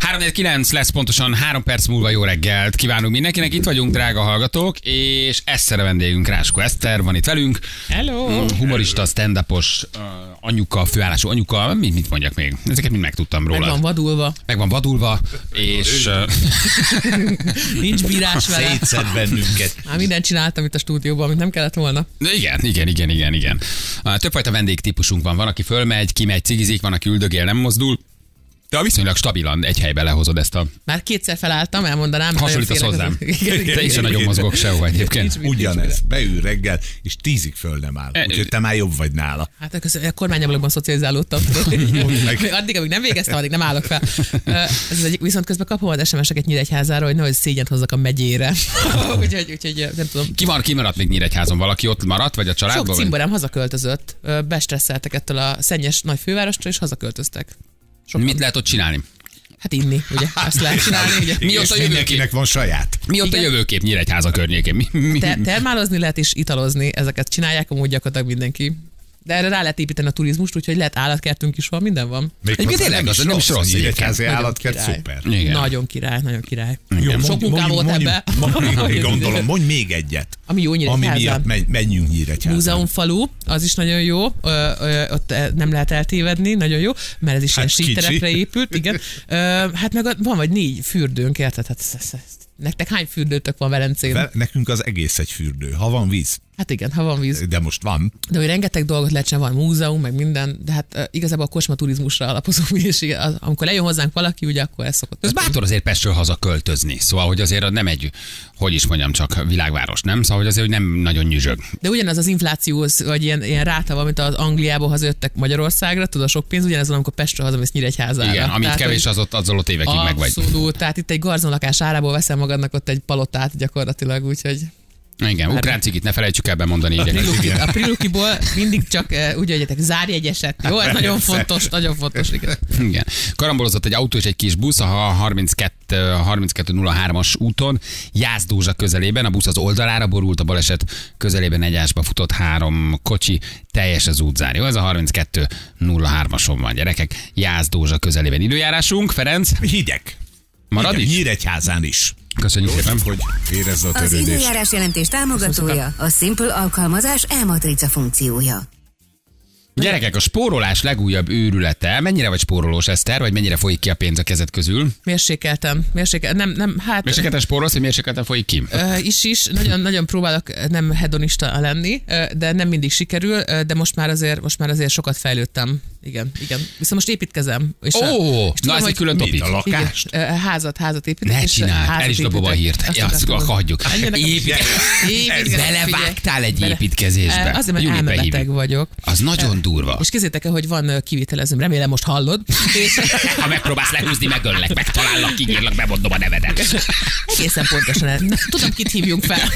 Speaker 2: 349 lesz pontosan 3 perc múlva jó reggelt. Kívánunk mindenkinek, itt vagyunk, drága hallgatók, és Eszter a vendégünk, Rásko Eszter van itt velünk.
Speaker 3: Hello!
Speaker 2: Mm, Humorista, stand-upos, uh, anyuka, főállású anyuka, mit, mit mondjak még? Ezeket mind megtudtam
Speaker 3: Meg
Speaker 2: róla.
Speaker 3: van vadulva,
Speaker 2: Meg van vadulva, és
Speaker 3: nincs bírás vele.
Speaker 4: Szétszed bennünket.
Speaker 3: Már mindent csináltam itt a stúdióban, amit nem kellett volna.
Speaker 2: igen, igen, igen, igen, igen. Többfajta vendégtípusunk van. Van, aki fölmegy, kimegy, cigizik, van, aki üldögél, nem mozdul. De viszonylag stabilan egy helyben lehozod ezt a...
Speaker 3: Már kétszer felálltam, elmondanám.
Speaker 2: Hasonlítasz hozzám. Te is
Speaker 3: igen.
Speaker 2: nagyon mozgok sehova egyébként.
Speaker 4: Ugyanez, beül reggel, és tízig föl nem áll.
Speaker 2: E,
Speaker 4: Úgyhogy te már jobb vagy nála.
Speaker 3: Hát a kormányablakban szocializálódtam. addig, amíg nem végeztem, addig nem állok fel. Ez az egyik, viszont közben kapom az SMS-eket Nyíregyházára, hogy nehogy szégyent hozzak a megyére. úgyhogy, úgyhogy nem tudom.
Speaker 2: Ki van, ki maradt még Nyíregyházon? Valaki ott maradt, vagy a
Speaker 3: Sok
Speaker 2: családban? vagy?
Speaker 3: cimborám hazaköltözött, bestresszeltek ettől a szennyes nagy fővárostól, és hazaköltöztek. Sokan.
Speaker 2: Mit lehet ott csinálni?
Speaker 3: Hát inni, ugye? Azt lehet csinálni, ugye?
Speaker 2: Mi ott a jövőkép?
Speaker 4: mindenkinek van saját.
Speaker 2: Mi ott a jövőkép Nyíregyháza környékén? Mi, mi,
Speaker 3: Te, termálozni lehet és italozni, ezeket csinálják amúgy gyakorlatilag mindenki. De erre rá lehet építeni a turizmust, úgyhogy lehet állatkertünk is van, minden van.
Speaker 4: Még
Speaker 2: Egyébként
Speaker 4: hozzá
Speaker 2: tényleg, az nem is rossz
Speaker 3: Nagyon
Speaker 4: állatkert,
Speaker 3: király.
Speaker 4: szuper.
Speaker 2: Igen.
Speaker 3: Nagyon király, nagyon király.
Speaker 2: Igen.
Speaker 3: Sok munkám volt ebbe.
Speaker 4: Mondj, gondolom, mondj még egyet.
Speaker 3: Ami jó
Speaker 4: Ami miatt menjünk Nyíregyházán.
Speaker 3: Múzeumfalu, az is nagyon jó, ö, ö, ott eh, nem lehet eltévedni, nagyon jó, mert ez is
Speaker 4: Hát
Speaker 3: ilyen
Speaker 4: kicsi.
Speaker 3: síkterekre épült, igen. Ö, hát meg van vagy négy fürdőnk, érted? Hát, nektek hány fürdőtök van Velencén?
Speaker 4: Ve- Nekünk az egész egy fürdő. Ha van víz,
Speaker 3: Hát igen, ha van víz.
Speaker 4: de most van.
Speaker 3: De hogy rengeteg dolgot lehet csinálni, van múzeum, meg minden, de hát igazából a kocsma turizmusra alapozó és az, amikor lejön hozzánk valaki, ugye akkor ez szokott.
Speaker 2: Ez bátor azért Pestről haza költözni. Szóval, hogy azért nem egy, hogy is mondjam, csak világváros, nem? Szóval, hogy azért hogy nem nagyon nyüzsög.
Speaker 3: De ugyanaz az infláció, vagy ilyen, ilyen ráta van, mint az Angliából hazajöttek Magyarországra, tudod, a sok pénz, ugyanez van, amikor Pestről hazamész Nyíregyházára.
Speaker 2: Igen, amit
Speaker 3: Tehát,
Speaker 2: kevés, az ott azzal ott évekig meg vagy.
Speaker 3: Abszolút, tehát itt egy garzonlakás árából veszel magadnak ott egy palotát gyakorlatilag, úgyhogy
Speaker 2: Igen, ukrán cikit ne felejtsük el bemondani.
Speaker 3: Priluki, a Prilukiból mindig csak uh, úgy egyetek, zárjegyeset. Jó, ez nagyon fontos, nagyon fontos, igen.
Speaker 2: Igen. Karambolozott egy autó és egy kis busz a 32 3203-as úton, Jászdózsa közelében. A busz az oldalára borult, a baleset közelében egyásba futott három kocsi, teljes az útzár. Jó, ez a 3203-ason van, gyerekek. Jászdózsa közelében időjárásunk. Ferenc,
Speaker 4: Hideg.
Speaker 2: marad
Speaker 4: Igen,
Speaker 2: is?
Speaker 4: Nyíregyházán is.
Speaker 2: Köszönjük szépen.
Speaker 4: Hogy érezze a
Speaker 5: Az
Speaker 4: törődést.
Speaker 5: időjárás jelentés támogatója a Simple alkalmazás e-matrica funkciója.
Speaker 2: Gyerekek, a spórolás legújabb őrülete. Mennyire vagy spórolós, Eszter, vagy mennyire folyik ki a pénz a kezed közül?
Speaker 3: Mérsékeltem, mérsékeltem, nem, nem, hát...
Speaker 2: Mérsékelten spórolsz, vagy mérsékelten folyik ki?
Speaker 3: Ö, is is, nagyon, nagyon próbálok nem hedonista lenni, de nem mindig sikerül, de most már azért, most már azért sokat fejlődtem. Igen, igen. Viszont most építkezem. És a-
Speaker 2: Ó,
Speaker 3: és
Speaker 2: na ez egy külön topik.
Speaker 4: a
Speaker 3: igen,
Speaker 4: lakást?
Speaker 3: ö, házat, házat építek.
Speaker 2: Ne csináld, el is dobom a hírt.
Speaker 3: Azt
Speaker 2: Ja, azt hagyjuk. Belevágtál egy építkezésbe.
Speaker 3: Azért, mert elmebeteg vagyok.
Speaker 2: Az nagyon durva.
Speaker 3: És kézzétek el, hogy van kivitelezőm, remélem most hallod. És
Speaker 2: Ha megpróbálsz lehúzni, megöllek, megtalállak, kinyírlak, bemondom a nevedet.
Speaker 3: egészen pontosan. tudom, kit hívjunk fel.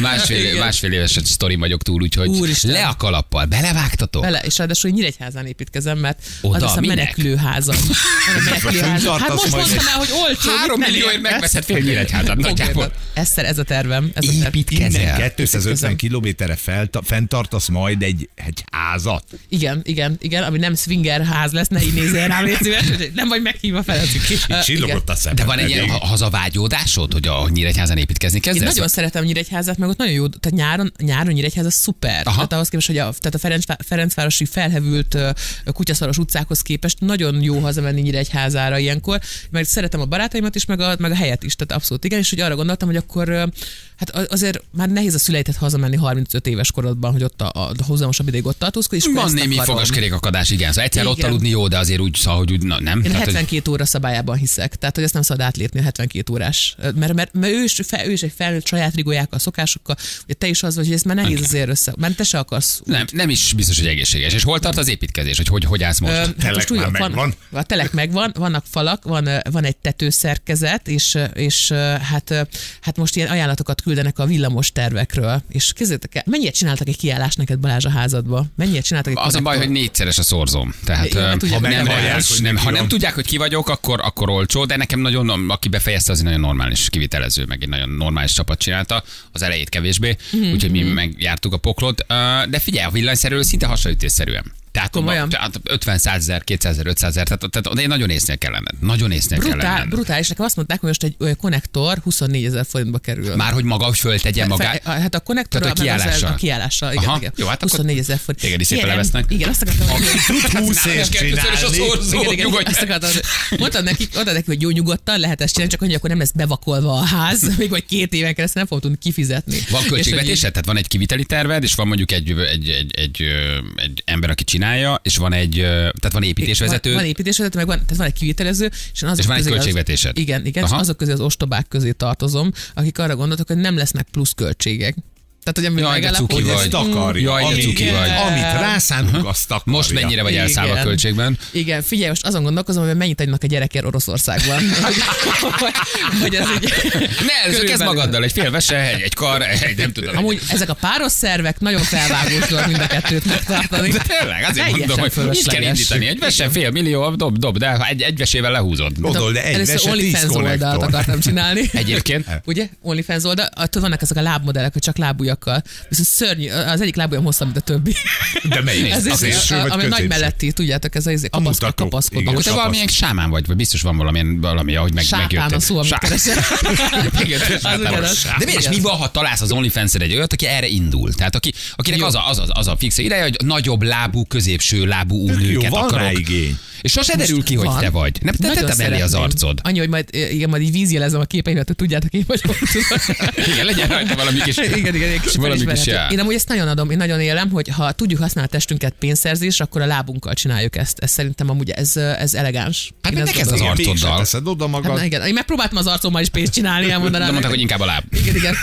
Speaker 2: Másfél,
Speaker 3: Igen.
Speaker 2: másfél éves sztori vagyok túl, úgyhogy
Speaker 3: Úristen.
Speaker 2: le a kalappal, belevágtatok.
Speaker 3: Bele, és ráadásul hogy Nyíregyházán építkezem, mert
Speaker 2: Oda,
Speaker 3: az lesz a menekülőházam. Menekülőházam. Hát most mondtam el, hogy olcsó.
Speaker 2: Három millióért megveszed fél Nyíregyházat nagyjából.
Speaker 3: Ez a tervem. Ez a terv.
Speaker 2: Építkezel.
Speaker 4: Innen 250 kilométerre fenntartasz majd egy, egy házat.
Speaker 3: Igen, igen, igen, ami nem swinger ház lesz, ne így nézzél rám, légy szíves, nem vagy meghívva fel.
Speaker 4: Csillogott a szemem.
Speaker 2: De van egy ilyen ha- hazavágyódásod, hogy a Nyíregyházán építkezni
Speaker 3: Én
Speaker 2: kezdesz?
Speaker 3: nagyon szeretem Nyíregyházat, meg ott nagyon jó, tehát nyáron, nyáron Nyíregyház az szuper.
Speaker 2: Aha.
Speaker 3: Tehát ahhoz képest, hogy a, tehát a Ferenc, Ferencvárosi felhevült ö, kutyaszaros utcákhoz képest nagyon jó hazamenni Nyíregyházára ilyenkor, mert szeretem a barátaimat is, meg a, meg a helyet is, tehát abszolút igen, és hogy arra gondoltam, hogy akkor hát a- azért már nehéz a szüleitet hazamenni 35 éves korodban, hogy ott a, a hozamosabb ideig ott tartózkodsz, és
Speaker 2: Van némi fogaskerékakadás, igen. Szóval egyszer ott
Speaker 3: Igen.
Speaker 2: aludni jó, de azért úgy, szóval, hogy úgy, na, nem?
Speaker 3: Én
Speaker 2: Tehát, hogy-
Speaker 3: 72 óra szabályában hiszek, tehát hogy ezt nem szabad átlépni a 72 órás. Mert, mert, mert ő, is, fe, ő is egy felnőtt saját rigójákkal, szokásokkal, ugye te is az vagy, hogy ez már nehéz azért össze, mert te se akarsz.
Speaker 2: Nem, nem is biztos, hogy egészséges. És hol tart az építkezés, hogy hogy, hogy állsz most?
Speaker 3: Ö, hát
Speaker 4: telek
Speaker 3: most úgy,
Speaker 4: már
Speaker 3: van,
Speaker 4: megvan?
Speaker 3: A telek megvan, vannak falak, van, van egy tetőszerkezet, és, és hát, hát most ilyen ajánlatokat küldenek a villamos tervekről. És kézzétek el, mennyit csináltak egy kiállást neked Balázs a házadba? Mennyit csináltak egy
Speaker 2: Az a baj, hogy négyszeres a szorzom. Tehát
Speaker 3: Igen, ugye
Speaker 2: ha, nem,
Speaker 4: hallják,
Speaker 2: nem, ha nem tudják, hogy ki vagyok, akkor, akkor olcsó, de nekem nagyon, aki befejezte, az egy nagyon normális kivitelező, meg egy nagyon normális csapat csinálta, az elejét kevésbé,
Speaker 3: Mhm,
Speaker 2: úgyhogy mi megjártuk a poklot. De figyelj, a villanyszerű szinte hasonlítésszerűen. Tehát,
Speaker 3: Komolyan?
Speaker 2: tehát 50 100 ezer, 200 ezer, 500 ezer, tehát, tehát oda nagyon észnél kell lenned. Nagyon észnél kell
Speaker 3: Brutál,
Speaker 2: lenned.
Speaker 3: brutális. Nekem azt mondták, hogy most egy ö, konnektor 24 ezer forintba kerül.
Speaker 2: Már hogy maga, föltegye magát.
Speaker 3: Fe, hát a konnektor
Speaker 2: Tehát a kiállással.
Speaker 3: A kiállással, igen,
Speaker 2: Aha,
Speaker 3: igen.
Speaker 2: jó, hát akkor
Speaker 3: 24 ezer forint.
Speaker 2: téged is szépen levesznek.
Speaker 3: Igen, azt akartam
Speaker 4: Tud 20 ért
Speaker 2: Kettőszörös a
Speaker 4: csinálni.
Speaker 3: mondtad neki, mondtad neki, hogy jó nyugodtan lehet ezt csinálni, csak hogy akkor nem lesz bevakolva a ház, még vagy két éven keresztül nem fogom tudni kifizetni.
Speaker 2: Van
Speaker 3: És
Speaker 2: költségvetésed? Tehát van egy kiviteli terved, és van mondjuk egy, egy, egy, egy, egy ember, aki csinálja, és van egy, tehát van építésvezető.
Speaker 3: Van, van építésvezető, meg van, tehát van egy kivitelező, és, azok
Speaker 2: És van egy
Speaker 3: közé az-
Speaker 2: költségvetésed.
Speaker 3: Igen, igen, és
Speaker 2: Aha.
Speaker 3: azok közé az ostobák közé tartozom, akik arra gondoltak, hogy nem lesznek plusz költségek. Tehát, hogy ami
Speaker 2: Jaj, cuki
Speaker 4: Hogy
Speaker 2: vagy.
Speaker 4: ezt akarja.
Speaker 2: Jaj, de
Speaker 4: amit,
Speaker 2: cuki vagy.
Speaker 4: Amit rászánunk, azt akarja.
Speaker 2: Most mennyire vagy elszállva a költségben?
Speaker 3: Igen, figyelj, most azon gondolkozom, hogy mennyit adnak a gyerekért Oroszországban. hogy, ez így...
Speaker 2: Ne, ez kezd magaddal, egy fél vese, egy, egy kar, egy nem tudom.
Speaker 3: Amúgy ezek a páros szervek nagyon felvágós dolog mind a kettőt megtartani.
Speaker 2: De tényleg, azért mondom, hogy így kell indítani. Egy vese fél millió, dob, dob, de egy, egy vesével lehúzod.
Speaker 4: Gondolj, de egy
Speaker 3: Először
Speaker 4: vese, tíz
Speaker 3: OnlyFans oldalt akartam csinálni.
Speaker 2: Egyébként.
Speaker 3: Ugye? OnlyFans oldal. Attól vannak ezek a lábmodellek, hogy csak lábujjakkal. Viszont szörnyű, az egyik lábujjam hosszabb, mint a többi.
Speaker 4: De melyik?
Speaker 3: Ez
Speaker 4: Az
Speaker 3: is, a, ami nagy melletti, tudjátok, ez az
Speaker 4: A
Speaker 3: kapasz,
Speaker 4: mutató.
Speaker 3: kapaszkodó.
Speaker 2: Akkor te valamilyen sámán vagy, vagy biztos van valamilyen, valami, ahogy meg,
Speaker 3: Sápán
Speaker 2: megjöttél.
Speaker 3: a szó, amit
Speaker 2: Sá-
Speaker 3: keresel.
Speaker 2: Igen. De miért, és mi van, ha találsz az onlyfans egy olyat, aki erre indul? Tehát aki, akinek
Speaker 3: Jó.
Speaker 2: az a, az, a, az a fix ideje, hogy nagyobb lábú, középső lábú
Speaker 4: jó,
Speaker 2: nőket
Speaker 4: van rá
Speaker 2: akarok.
Speaker 4: igény.
Speaker 2: És sose derül ki, hogy
Speaker 3: Van.
Speaker 2: te vagy. Nem te
Speaker 3: Nagyon
Speaker 2: tetted elé az arcod.
Speaker 3: Annyi, hogy majd, igen, majd így vízjelezem a képeimet, hogy tudjátok, én vagyok.
Speaker 2: Igen, legyen rajta valami kis...
Speaker 3: igen, igen, igen, kis
Speaker 2: valami kis jel.
Speaker 3: Én amúgy ezt nagyon adom, én nagyon élem, hogy ha tudjuk használni a testünket pénzszerzés, akkor a lábunkkal csináljuk ezt. Ez szerintem amúgy ez, ez elegáns.
Speaker 2: Hát
Speaker 3: Én
Speaker 2: neked az
Speaker 3: gondolom.
Speaker 2: arcoddal.
Speaker 4: Teszed oda
Speaker 3: Hát,
Speaker 4: magad.
Speaker 3: na, igen, én megpróbáltam az arcommal is pénzt csinálni, elmondanám.
Speaker 2: De mondták, hogy inkább a láb.
Speaker 3: Igen, igen.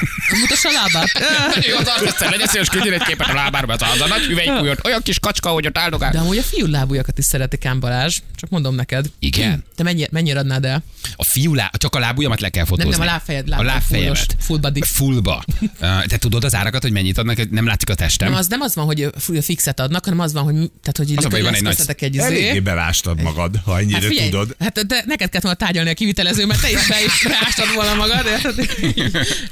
Speaker 3: Mutass a lábát.
Speaker 2: Jó az arc, egyszer legyen szíves, küldjél egy képet a lábáról, az, az a nagy hüvelykújot, olyan kis kacska, hogy ott áldogál.
Speaker 3: De amúgy a fiú lábújakat is szeretik ám Balázs, csak mondom neked.
Speaker 2: Igen.
Speaker 3: Te mennyire, mennyire adnád el?
Speaker 2: A fiú lá... csak a lábujjamat le kell fotózni.
Speaker 3: Nem, nem, a lábfejed,
Speaker 2: A
Speaker 3: lábfejed,
Speaker 2: lábfejemet.
Speaker 3: fullos, full body.
Speaker 2: Fullba. Te tudod az árakat, hogy mennyit adnak? Nem látszik a testem.
Speaker 3: Nem, az nem az van, hogy fixet adnak, hanem az van, hogy, tehát, hogy
Speaker 2: Az a baj, van egy nagy-
Speaker 3: egy
Speaker 4: Eléggé
Speaker 3: izé.
Speaker 4: belástad magad, ha ennyire
Speaker 3: Hát figyelj,
Speaker 4: tudod.
Speaker 3: hát de neked kellett volna tárgyalni a kivitelező, mert te is be is beástad volna magad, érted?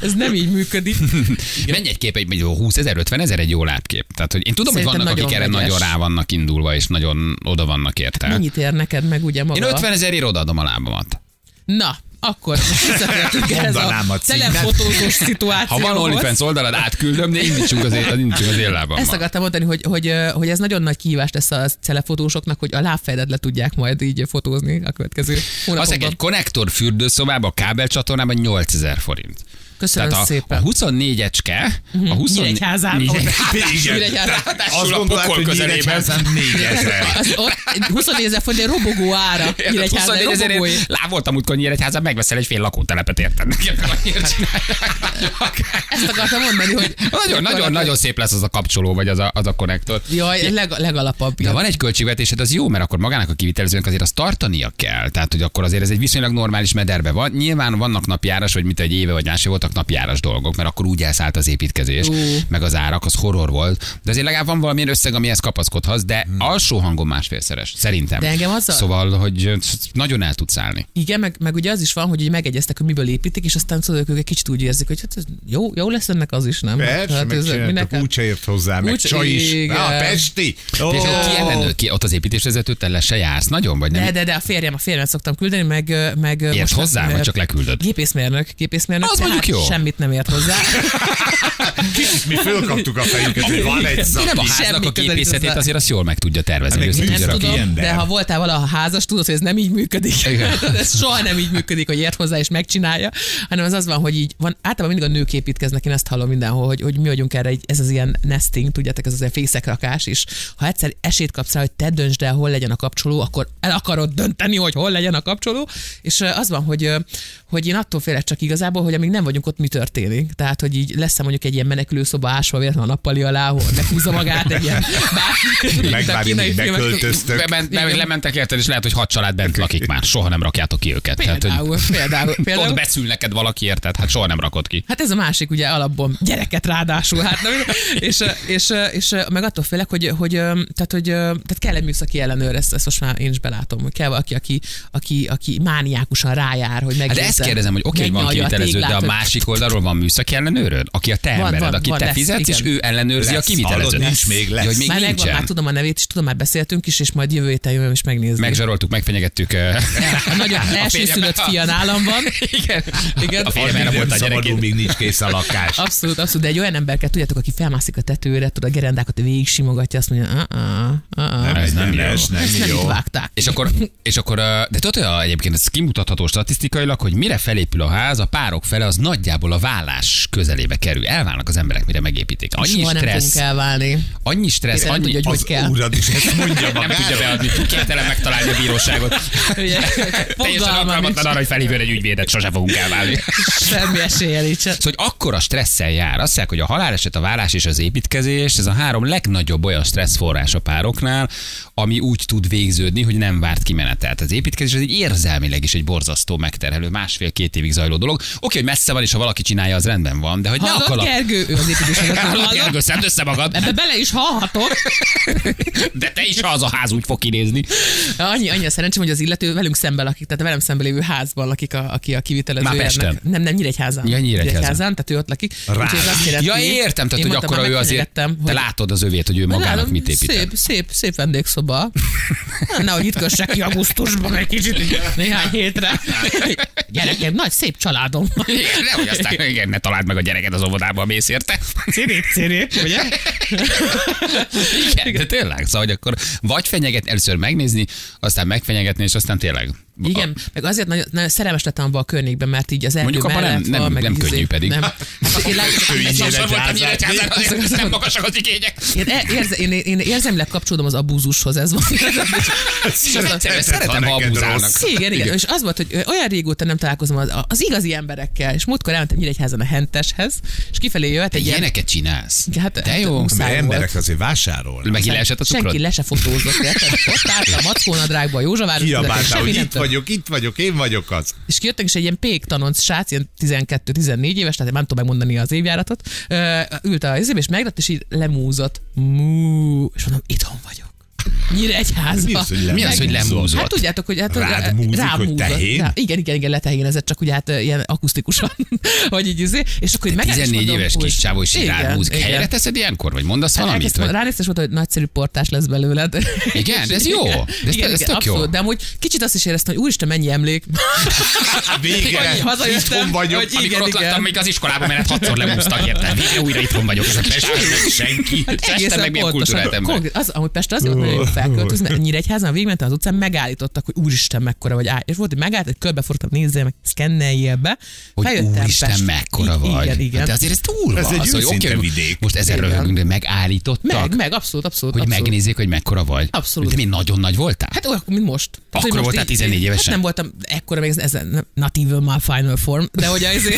Speaker 3: Ez nem így működik.
Speaker 2: Mennyi egy kép, egy 20 ezer, 50 ezer egy jó lábkép? Tehát, hogy én tudom, hogy
Speaker 3: Szerintem
Speaker 2: vannak, akik erre nagyon rá vannak indulva, és nagyon oda vannak érte.
Speaker 3: Mennyit ér neked meg ugye maga?
Speaker 2: Én 50 ezerért odaadom a lábamat.
Speaker 3: Na, akkor visszatértünk
Speaker 4: Mondanám a
Speaker 3: telefotózós
Speaker 2: Ha
Speaker 3: szituációhoz.
Speaker 2: van OnlyFans oldalad, átküldöm, de indítsunk az, indítsunk az én lábammal.
Speaker 3: Ezt akartam mondani, hogy, hogy, hogy ez nagyon nagy kihívás lesz a telefotósoknak, hogy a lábfejedet le tudják majd így fotózni a következő
Speaker 2: Azt
Speaker 3: hónapokban.
Speaker 2: egy konnektor fürdőszobában, a kábelcsatornában 8000 forint.
Speaker 3: Köszönöm
Speaker 2: Tehát a,
Speaker 3: szépen.
Speaker 2: a 24 ecske, a 20
Speaker 3: Nyíregyházán,
Speaker 2: Négy-
Speaker 3: ahol-
Speaker 4: Igen.
Speaker 3: Nyíregyházán.
Speaker 2: Ráadásul a pokol
Speaker 4: hogy
Speaker 2: közelében.
Speaker 4: Nyíregyházán 4000.
Speaker 3: Az, ott 24 ezer forint egy robogó ára. Nyíregyházán, egy
Speaker 2: 24
Speaker 3: robogóé.
Speaker 2: ezerért lávoltam útkor Nyíregyházán, megveszel egy fél lakótelepet, érted?
Speaker 3: Ezt akartam mondani, hogy...
Speaker 2: Nagyon, nagyon, nagyon szép lesz az a kapcsoló, vagy az a, az a konnektor.
Speaker 3: Jaj, leg, legalapabb.
Speaker 2: De van egy költségvetésed, az jó, mert akkor magának a kivitelezőnek azért azt tartania kell. Tehát, hogy akkor azért ez egy viszonylag normális mederbe van. Nyilván vannak napjáras, vagy mit egy éve vagy másfél voltak napjáras dolgok, mert akkor úgy elszállt az építkezés,
Speaker 3: Ú.
Speaker 2: meg az árak, az horror volt. De azért legalább van valamilyen összeg, amihez kapaszkodhatsz, de alsó hangon másfélszeres, szerintem.
Speaker 3: De engem azzal-
Speaker 2: Szóval, hogy nagyon el tudsz állni.
Speaker 3: Igen, meg, meg ugye az is van, hogy megegyeztek, hogy miből építik, és aztán tudod, ők egy kicsit úgy érzik, hogy hát ez jó, jó lesz ennek az is, nem?
Speaker 4: Persze,
Speaker 3: hát ez
Speaker 4: megcsináltak, úgyse ért hozzá, meg
Speaker 3: Úgy-
Speaker 4: csaj is.
Speaker 3: igen.
Speaker 4: Na, a Pesti. Ó,
Speaker 2: És ki ki ott az építésvezető, te le se jársz nagyon, vagy nem?
Speaker 3: De, de, de a férjem, a férjem szoktam küldeni, meg... meg
Speaker 2: Ért
Speaker 3: most
Speaker 2: hozzá,
Speaker 3: nem-
Speaker 2: vagy csak leküldöd?
Speaker 3: Gépészmérnök, gépészmérnök.
Speaker 2: Az
Speaker 3: tehát
Speaker 2: mondjuk jó.
Speaker 3: Semmit nem ért hozzá.
Speaker 4: Kicsit mi fölkaptuk a fejünket, hogy van egy
Speaker 2: De nem a
Speaker 4: szaki.
Speaker 2: háznak a
Speaker 3: hozzá.
Speaker 2: azért azt jól meg tudja tervezni. Össze tudja
Speaker 3: tudom, de ha voltál valaha házas, tudod, hogy ez nem így működik. Ez soha nem így működik, hogy ért hozzá és megcsinálja, hanem az az van, hogy így van, általában mindig a nők építkeznek, én ezt hallom mindenhol, hogy, hogy mi vagyunk erre, ez az ilyen nesting, tudjátok, ez az ilyen fészekrakás, és ha egyszer esélyt kapsz rá, hogy te döntsd el, hol legyen a kapcsoló, akkor el akarod dönteni, hogy hol legyen a kapcsoló, és az van, hogy, hogy én attól félek csak igazából, hogy amíg nem vagyunk ott, mi történik. Tehát, hogy így lesz mondjuk egy ilyen menekülőszoba ásva véletlenül a nappali alá, ahol meghúzza magát egy ilyen filmek-
Speaker 4: beköltöztök.
Speaker 2: Lementek érted, és lehet, hogy hat család bent lakik már. Soha nem rakjátok ki őket.
Speaker 3: Például,
Speaker 2: hogy
Speaker 3: például, például.
Speaker 2: ott beszül neked valaki, érted? Hát soha nem rakod ki.
Speaker 3: Hát ez a másik, ugye alapból gyereket ráadásul, hát nem, és, és, és, meg attól félek, hogy, hogy, tehát, hogy tehát kell egy műszaki ellenőr, ezt, ezt most már én is belátom, hogy kell valaki, aki, aki, aki mániákusan rájár, hogy
Speaker 2: Hát
Speaker 3: megnézze.
Speaker 2: de ezt kérdezem, hogy oké, okay, van kivitelező, de a
Speaker 3: hogy-
Speaker 2: másik oldalról van műszaki ellenőröd, aki a te
Speaker 3: Van,
Speaker 2: embered,
Speaker 3: van,
Speaker 2: akit
Speaker 3: van,
Speaker 2: te
Speaker 3: lesz,
Speaker 2: fizetsz, és
Speaker 3: igen.
Speaker 2: ő ellenőrzi a
Speaker 4: Lesz.
Speaker 2: kivitelezőt.
Speaker 4: Hallod, nincs még, lesz.
Speaker 2: Ja, hogy még
Speaker 3: már megvan,
Speaker 2: nincsen.
Speaker 3: már tudom a nevét, és tudom, már beszéltünk is, és majd jövő héten jövő is megnézni.
Speaker 2: Megzsaroltuk, megfenyegettük. ö,
Speaker 3: A nagyon elsőszülött fia nálam van.
Speaker 2: Igen.
Speaker 3: Igen.
Speaker 2: A férjem volt a gyerekét.
Speaker 4: míg nincs kész a lakás.
Speaker 3: Abszolút, abszolút, de egy olyan emberket tudjátok, aki felmászik a tetőre, tudod, a gerendákat végig simogatja, azt mondja, uh-uh, uh-uh.
Speaker 4: Nem, ez nem
Speaker 2: Nem
Speaker 4: lesz. Nem
Speaker 3: nem
Speaker 4: jó.
Speaker 3: vágták.
Speaker 2: És akkor, és akkor, ö, de tudod, egyébként ez kimutatható statisztikailag, hogy mire felépül a ház, a párok fele az nagyjából a vállás közelébe kerül. Elválnak az emberek, mire megépítik. Annyi
Speaker 3: Soha nem fogunk
Speaker 2: stressz,
Speaker 3: elválni.
Speaker 2: annyi stressz,
Speaker 3: Péter nem
Speaker 2: annyi,
Speaker 3: tudja, hogy hogy kell.
Speaker 4: urad is ezt mondja
Speaker 2: nem tudja beadni, képtelen megtalálni a bíróságot.
Speaker 3: Ugye,
Speaker 2: Teljesen alkalmatlan
Speaker 3: nincs.
Speaker 2: arra, hogy felhívjon egy ügyvédet, sose fogunk elválni.
Speaker 3: Semmi esélye nincsen.
Speaker 2: Szóval, hogy akkora stresszel jár. Azt mondják, hogy a haláleset, a vállás és az építkezés, ez a három legnagyobb olyan stressz forrás a pároknál, ami úgy tud végződni, hogy nem várt kimenetelt. Az építkezés az egy érzelmileg is egy borzasztó megterhelő, másfél-két évig zajló dolog. Oké, hogy messze van, és ha valaki csinálja, az rendben van, de hogy ne
Speaker 3: Hallod,
Speaker 2: akar.
Speaker 3: Gergő, ő az építéseket.
Speaker 2: Hallod, Gergő, szedd össze magad,
Speaker 3: Ebbe bele is hallhatok.
Speaker 2: de te is, ha az a ház úgy fog kinézni.
Speaker 3: Annyi, annyi a szerencsém, hogy az illető velünk szemben lakik, tehát velem szemben lévő házban lakik, a, aki a kivitelezője.
Speaker 2: Már Pesten?
Speaker 3: Nem, nem, Nyíregyházán.
Speaker 2: Ja, Nyíregyházán.
Speaker 3: tehát ő ott lakik.
Speaker 4: Rá.
Speaker 3: Jelenti-
Speaker 2: Ja, értem, tehát, hogy akkor ő azért, te
Speaker 3: hogy-
Speaker 2: látod az övét, hogy ő magának
Speaker 3: Látom,
Speaker 2: mit épít.
Speaker 3: Szép, szép, szép vendégszoba. Nehogy itt kössek ki augusztusban egy kicsit, néhány hétre. Gyerekem, nagy szép családom. van.
Speaker 2: Nehogy aztán igen, ne találd meg a gyereket az óvodába, mész érte.
Speaker 3: Cirip, cirip, ugye?
Speaker 2: Igen, de tényleg, szóval, hogy akkor vagy fenyegetni, először megnézni, aztán megfenyegetni, és aztán tényleg.
Speaker 3: Igen, meg azért nagyon, nagyon szerelmes lettem abban a környékben, mert így az erdő
Speaker 2: Mondjuk abban nem-
Speaker 3: mellett
Speaker 2: nem-
Speaker 3: van, meg
Speaker 2: nem
Speaker 3: izé-
Speaker 2: könnyű pedig.
Speaker 3: Nem. Hát én látom, hogy
Speaker 2: Sokszor voltam
Speaker 4: Nyíregyházán.
Speaker 2: Nem magasak az igények.
Speaker 3: én, e- érze, én, én érzelmileg kapcsolódom az abúzushoz, ez van.
Speaker 2: Szeretem,
Speaker 4: ha rossz.
Speaker 3: Igen, igen, és az volt, hogy olyan régóta nem találkozom az, az igazi emberekkel, és múltkor elmentem Nyíregyházan a Henteshez, és kifelé jöhet
Speaker 2: Te
Speaker 3: egy ilyen...
Speaker 2: ilyeneket csinálsz?
Speaker 3: Hát,
Speaker 2: De jó.
Speaker 3: muszáj
Speaker 4: Mert emberek azért vásárolnak.
Speaker 2: Meg leesett a cukrod?
Speaker 3: Senki le se fotózott, érted? Ott állt a mackónadrágban, a Józsaváros,
Speaker 4: Kiabáltál, hogy
Speaker 3: nem
Speaker 4: itt. Vagyok, itt vagyok, én vagyok az.
Speaker 3: És kijöttek, és egy ilyen pék tanonc srác, ilyen 12-14 éves, tehát nem tudom megmondani az évjáratot, ült a izébe, és meglett, és így lemúzott. Mú, és mondom, itthon vagyok. Nyíregyházba.
Speaker 4: Mi az, hogy
Speaker 2: Mi az, hogy lemúzott?
Speaker 3: Hát tudjátok, hogy hát,
Speaker 4: Rád múzik,
Speaker 3: rám
Speaker 4: hogy tehén?
Speaker 3: Rá- igen, igen, igen, letehényezett, csak ugye hát ilyen akusztikusan, hogy így izé, és akkor megállt, és
Speaker 2: 14
Speaker 3: mondom,
Speaker 2: éves
Speaker 3: hogy-
Speaker 2: kis csávó így
Speaker 3: Igen,
Speaker 2: rád múzik.
Speaker 3: igen.
Speaker 2: Helyre teszed ilyenkor? Vagy mondasz valamit?
Speaker 3: Elkezdtem,
Speaker 2: Vagy?
Speaker 3: ránéztem, és mondta, hogy nagyszerű portás lesz belőled.
Speaker 2: Igen, de ez jó. De ez-
Speaker 3: igen,
Speaker 2: ez
Speaker 3: igen,
Speaker 2: tök jó.
Speaker 3: abszolút, de amúgy kicsit azt is éreztem, hogy úristen, mennyi emlék.
Speaker 4: Végre,
Speaker 3: Hogy
Speaker 4: itthon vagyok.
Speaker 3: hogy
Speaker 2: Amikor
Speaker 3: igen,
Speaker 2: ott
Speaker 3: igen.
Speaker 2: laktam, még az iskolában, mert hatszor lemúztak, érted? Végre újra itthon vagyok. Ez a Pest.
Speaker 4: Senki.
Speaker 2: Pesten meg milyen kultúrált ember.
Speaker 3: az, amúgy Pestre azért volt nagyon jó felköltözni, mert Nyíregyházan végigmentem az utcán, megállítottak, hogy úristen, mekkora vagy. Áll. És volt, hogy megállt, hogy körbefordultam, nézzél meg, szkenneljél be.
Speaker 2: Hogy
Speaker 3: Feljöttem
Speaker 2: úristen,
Speaker 3: Pestre.
Speaker 2: mekkora
Speaker 3: I-
Speaker 2: vagy.
Speaker 3: Igen, igen.
Speaker 2: De azért ez durva.
Speaker 4: Ez egy
Speaker 2: Az, hogy
Speaker 4: őszinte
Speaker 2: oké,
Speaker 4: vidék.
Speaker 2: Most ezen röhögünk, de megállítottak,
Speaker 3: Meg, meg, abszolút, abszolút.
Speaker 2: hogy
Speaker 3: abszolút.
Speaker 2: megnézzék, hogy mekkora vagy.
Speaker 3: Abszolút.
Speaker 2: De mi nagyon nagy voltál?
Speaker 3: Hát olyan, mint most.
Speaker 2: Akkor
Speaker 3: hogy most
Speaker 2: voltál
Speaker 3: így-
Speaker 2: 14 évesen?
Speaker 3: Hát nem voltam ekkora, még ez, ez not even my final form, de hogy az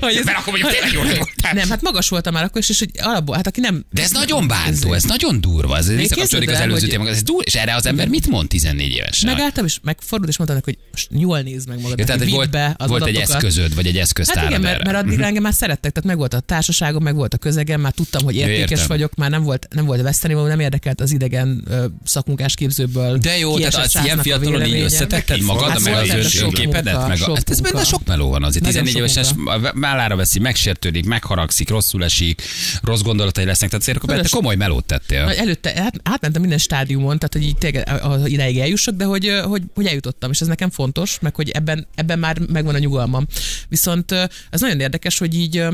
Speaker 3: hogy ez,
Speaker 2: Mert akkor mondjuk tényleg jól voltál.
Speaker 3: nem, hát magas voltam már akkor is, és hogy alapból, hát aki nem...
Speaker 2: De ez nagyon bántó, ez nagyon durva. Ez visszakapcsolódik
Speaker 3: képzeld
Speaker 2: az
Speaker 3: el,
Speaker 2: előző témához. Ez durva, és erre az ember mit mond 14 évesen?
Speaker 3: Megálltam, és megfordult, és mondta neki, hogy most jól nézd meg magad.
Speaker 2: Ja, tehát volt,
Speaker 3: be az
Speaker 2: volt egy eszközöd, vagy egy
Speaker 3: Hát
Speaker 2: eszköztárad
Speaker 3: igen, mert, mert addig engem már szerettek, tehát meg volt a társaságom, meg volt a közegem, már tudtam, hogy értékes
Speaker 2: értem.
Speaker 3: vagyok, már nem volt, nem volt veszteni, nem érdekelt az idegen ö, szakmunkásképzőből.
Speaker 2: De jó, tehát az ilyen fiatalon így összetetted magad,
Speaker 3: Hát
Speaker 2: meg az önképedet, meg a, hát ez benne sok meló van azért.
Speaker 3: Nagyon
Speaker 2: 14
Speaker 3: sok
Speaker 2: évesen vállára veszi, megsértődik, megharagszik, rosszul esik, rossz gondolatai lesznek, tehát azért komoly melót tettél.
Speaker 3: Előtte, hát, átmentem minden stádiumon, tehát hogy így idáig eljussak, de hogy, hogy, hogy eljutottam, és ez nekem fontos, meg hogy ebben, ebben már megvan a nyugalmam. Viszont ez nagyon érdekes, hogy így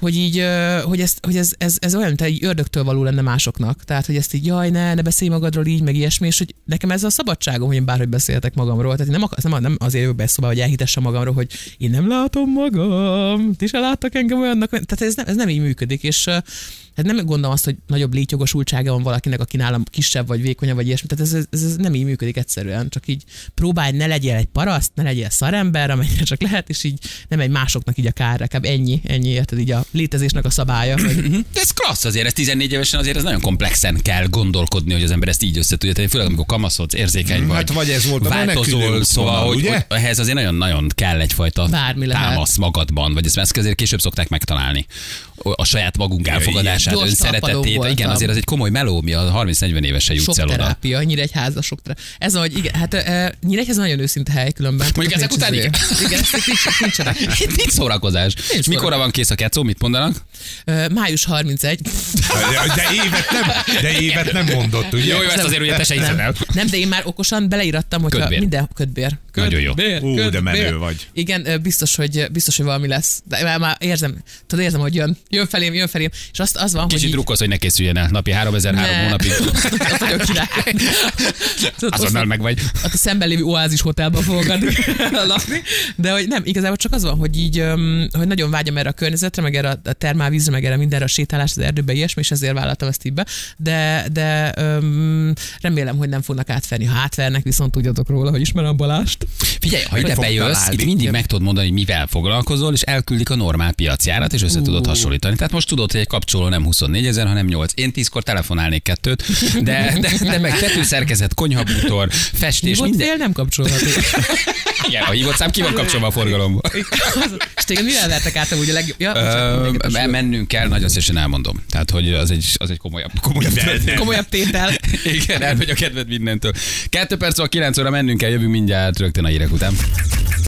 Speaker 3: hogy így, hogy, ez, hogy ez, ez, ez olyan, mint egy ördögtől való lenne másoknak. Tehát, hogy ezt így, jaj, ne, ne beszélj magadról így, meg ilyesmi, és hogy nekem ez a szabadságom, hogy én bárhogy beszéltek magamról. Tehát nem, akar, nem, nem azért jövök be szobába, hogy elhitessem magamról, hogy én nem látom magam, ti se láttak engem olyannak. Tehát ez nem, ez nem így működik, és Hát nem gondolom azt, hogy nagyobb létjogosultsága van valakinek, aki nálam kisebb vagy vékonyabb, vagy ilyesmi. Tehát ez, ez, ez nem így működik egyszerűen. Csak így próbálj, ne legyél egy paraszt, ne legyél szarember, amennyire csak lehet, és így nem egy másoknak így a kár, ennyi, ennyi, érted, így a létezésnek a szabálya. Hogy
Speaker 2: De ez klassz azért, ez 14 évesen azért ez nagyon komplexen kell gondolkodni, hogy az ember ezt így össze tudja tenni, főleg amikor kamaszodsz, érzékeny vagy.
Speaker 4: Hát vagy ez volt a
Speaker 2: változol, szóval,
Speaker 4: útvonal,
Speaker 2: hogy,
Speaker 4: ugye?
Speaker 2: hogy ehhez azért nagyon-nagyon kell egyfajta
Speaker 3: Bármi lehet.
Speaker 2: támasz magadban, vagy ezt, ezt azért később szokták megtalálni. A saját magunk elfogadását,
Speaker 3: Gyors
Speaker 2: önszeretetét. Igen, azért az egy komoly meló, mi a 30-40 évesen jutsz el oda.
Speaker 3: terápia, Nyíregyháza, sok terápia. Ez, hogy igen, hát e, Nyíregyház nagyon őszinte hely különben.
Speaker 2: Mondjuk ezek
Speaker 3: Nincs
Speaker 2: után igen.
Speaker 3: Igen, ezek nincs, nincsenek.
Speaker 2: Itt nincs szórakozás.
Speaker 3: Nincs
Speaker 2: mikorra
Speaker 3: szórakozás.
Speaker 2: van kész a kecó, mit mit mondanak?
Speaker 3: Május 31.
Speaker 4: De, de évet nem, de évet nem mondott, ugye?
Speaker 2: Jó, jó, ezt azért ugye te se hiszed el.
Speaker 3: Nem, de én már okosan beleírattam, hogy
Speaker 2: Kötbér.
Speaker 3: minden ködbér.
Speaker 2: Nagyon jó.
Speaker 3: Kötbér,
Speaker 4: Ú, de
Speaker 3: kötbér.
Speaker 4: menő vagy.
Speaker 3: Igen, biztos, hogy biztos, hogy valami lesz. De már, már érzem, tudod, érzem, hogy jön. Jön felém, jön felém. És azt, az van, hogy
Speaker 2: Kicsit
Speaker 3: így-
Speaker 2: drukkolsz, hogy ne készüljen el. Napi 3003
Speaker 3: Ne.
Speaker 2: hónapig.
Speaker 3: Az nagyon király.
Speaker 2: Azonnal
Speaker 3: ott-
Speaker 2: meg vagy.
Speaker 3: ott a szemben lévő oázis hotelben fogok adni lakni, de hogy nem, igazából csak az van, hogy így, hogy nagyon vágyom erre a környezetre, meg erre a termálvízre, meg erre mindenre a sétálás az erdőbe, ilyesmi, és ezért vállaltam ezt így be, de, de öm, remélem, hogy nem fognak átverni. Ha átvernek, viszont tudjatok róla, hogy ismerem Balást.
Speaker 2: Figyelj, ha ide bejössz,
Speaker 4: találni.
Speaker 2: itt mindig meg tudod mondani, hogy mivel foglalkozol, és elküldik a normál piacjárat, és össze tudod hasonlítani. Tehát most tudod, hogy egy kapcsoló nem 24 ezer, hanem 8. Én 10-kor telefonálnék kettőt, de, de, de meg tetőszerkezet, konyhabútor, festés,
Speaker 3: Hívott
Speaker 2: minden.
Speaker 3: nem kapcsolható.
Speaker 2: Igen, a hívott szám ki van kapcsolva a forgalomba.
Speaker 3: és téged mivel vertek át amúgy a legjobb? Ja,
Speaker 2: Ö, mennünk kell, nagyon szívesen elmondom. Tehát, hogy az egy, az egy komolyabb, komolyabb
Speaker 4: De-
Speaker 2: történet.
Speaker 3: komolyabb tétel.
Speaker 2: Igen, elmegy a kedved mindentől. Kettő perc, 9 óra mennünk kell, jövünk mindjárt rögtön a hírek után.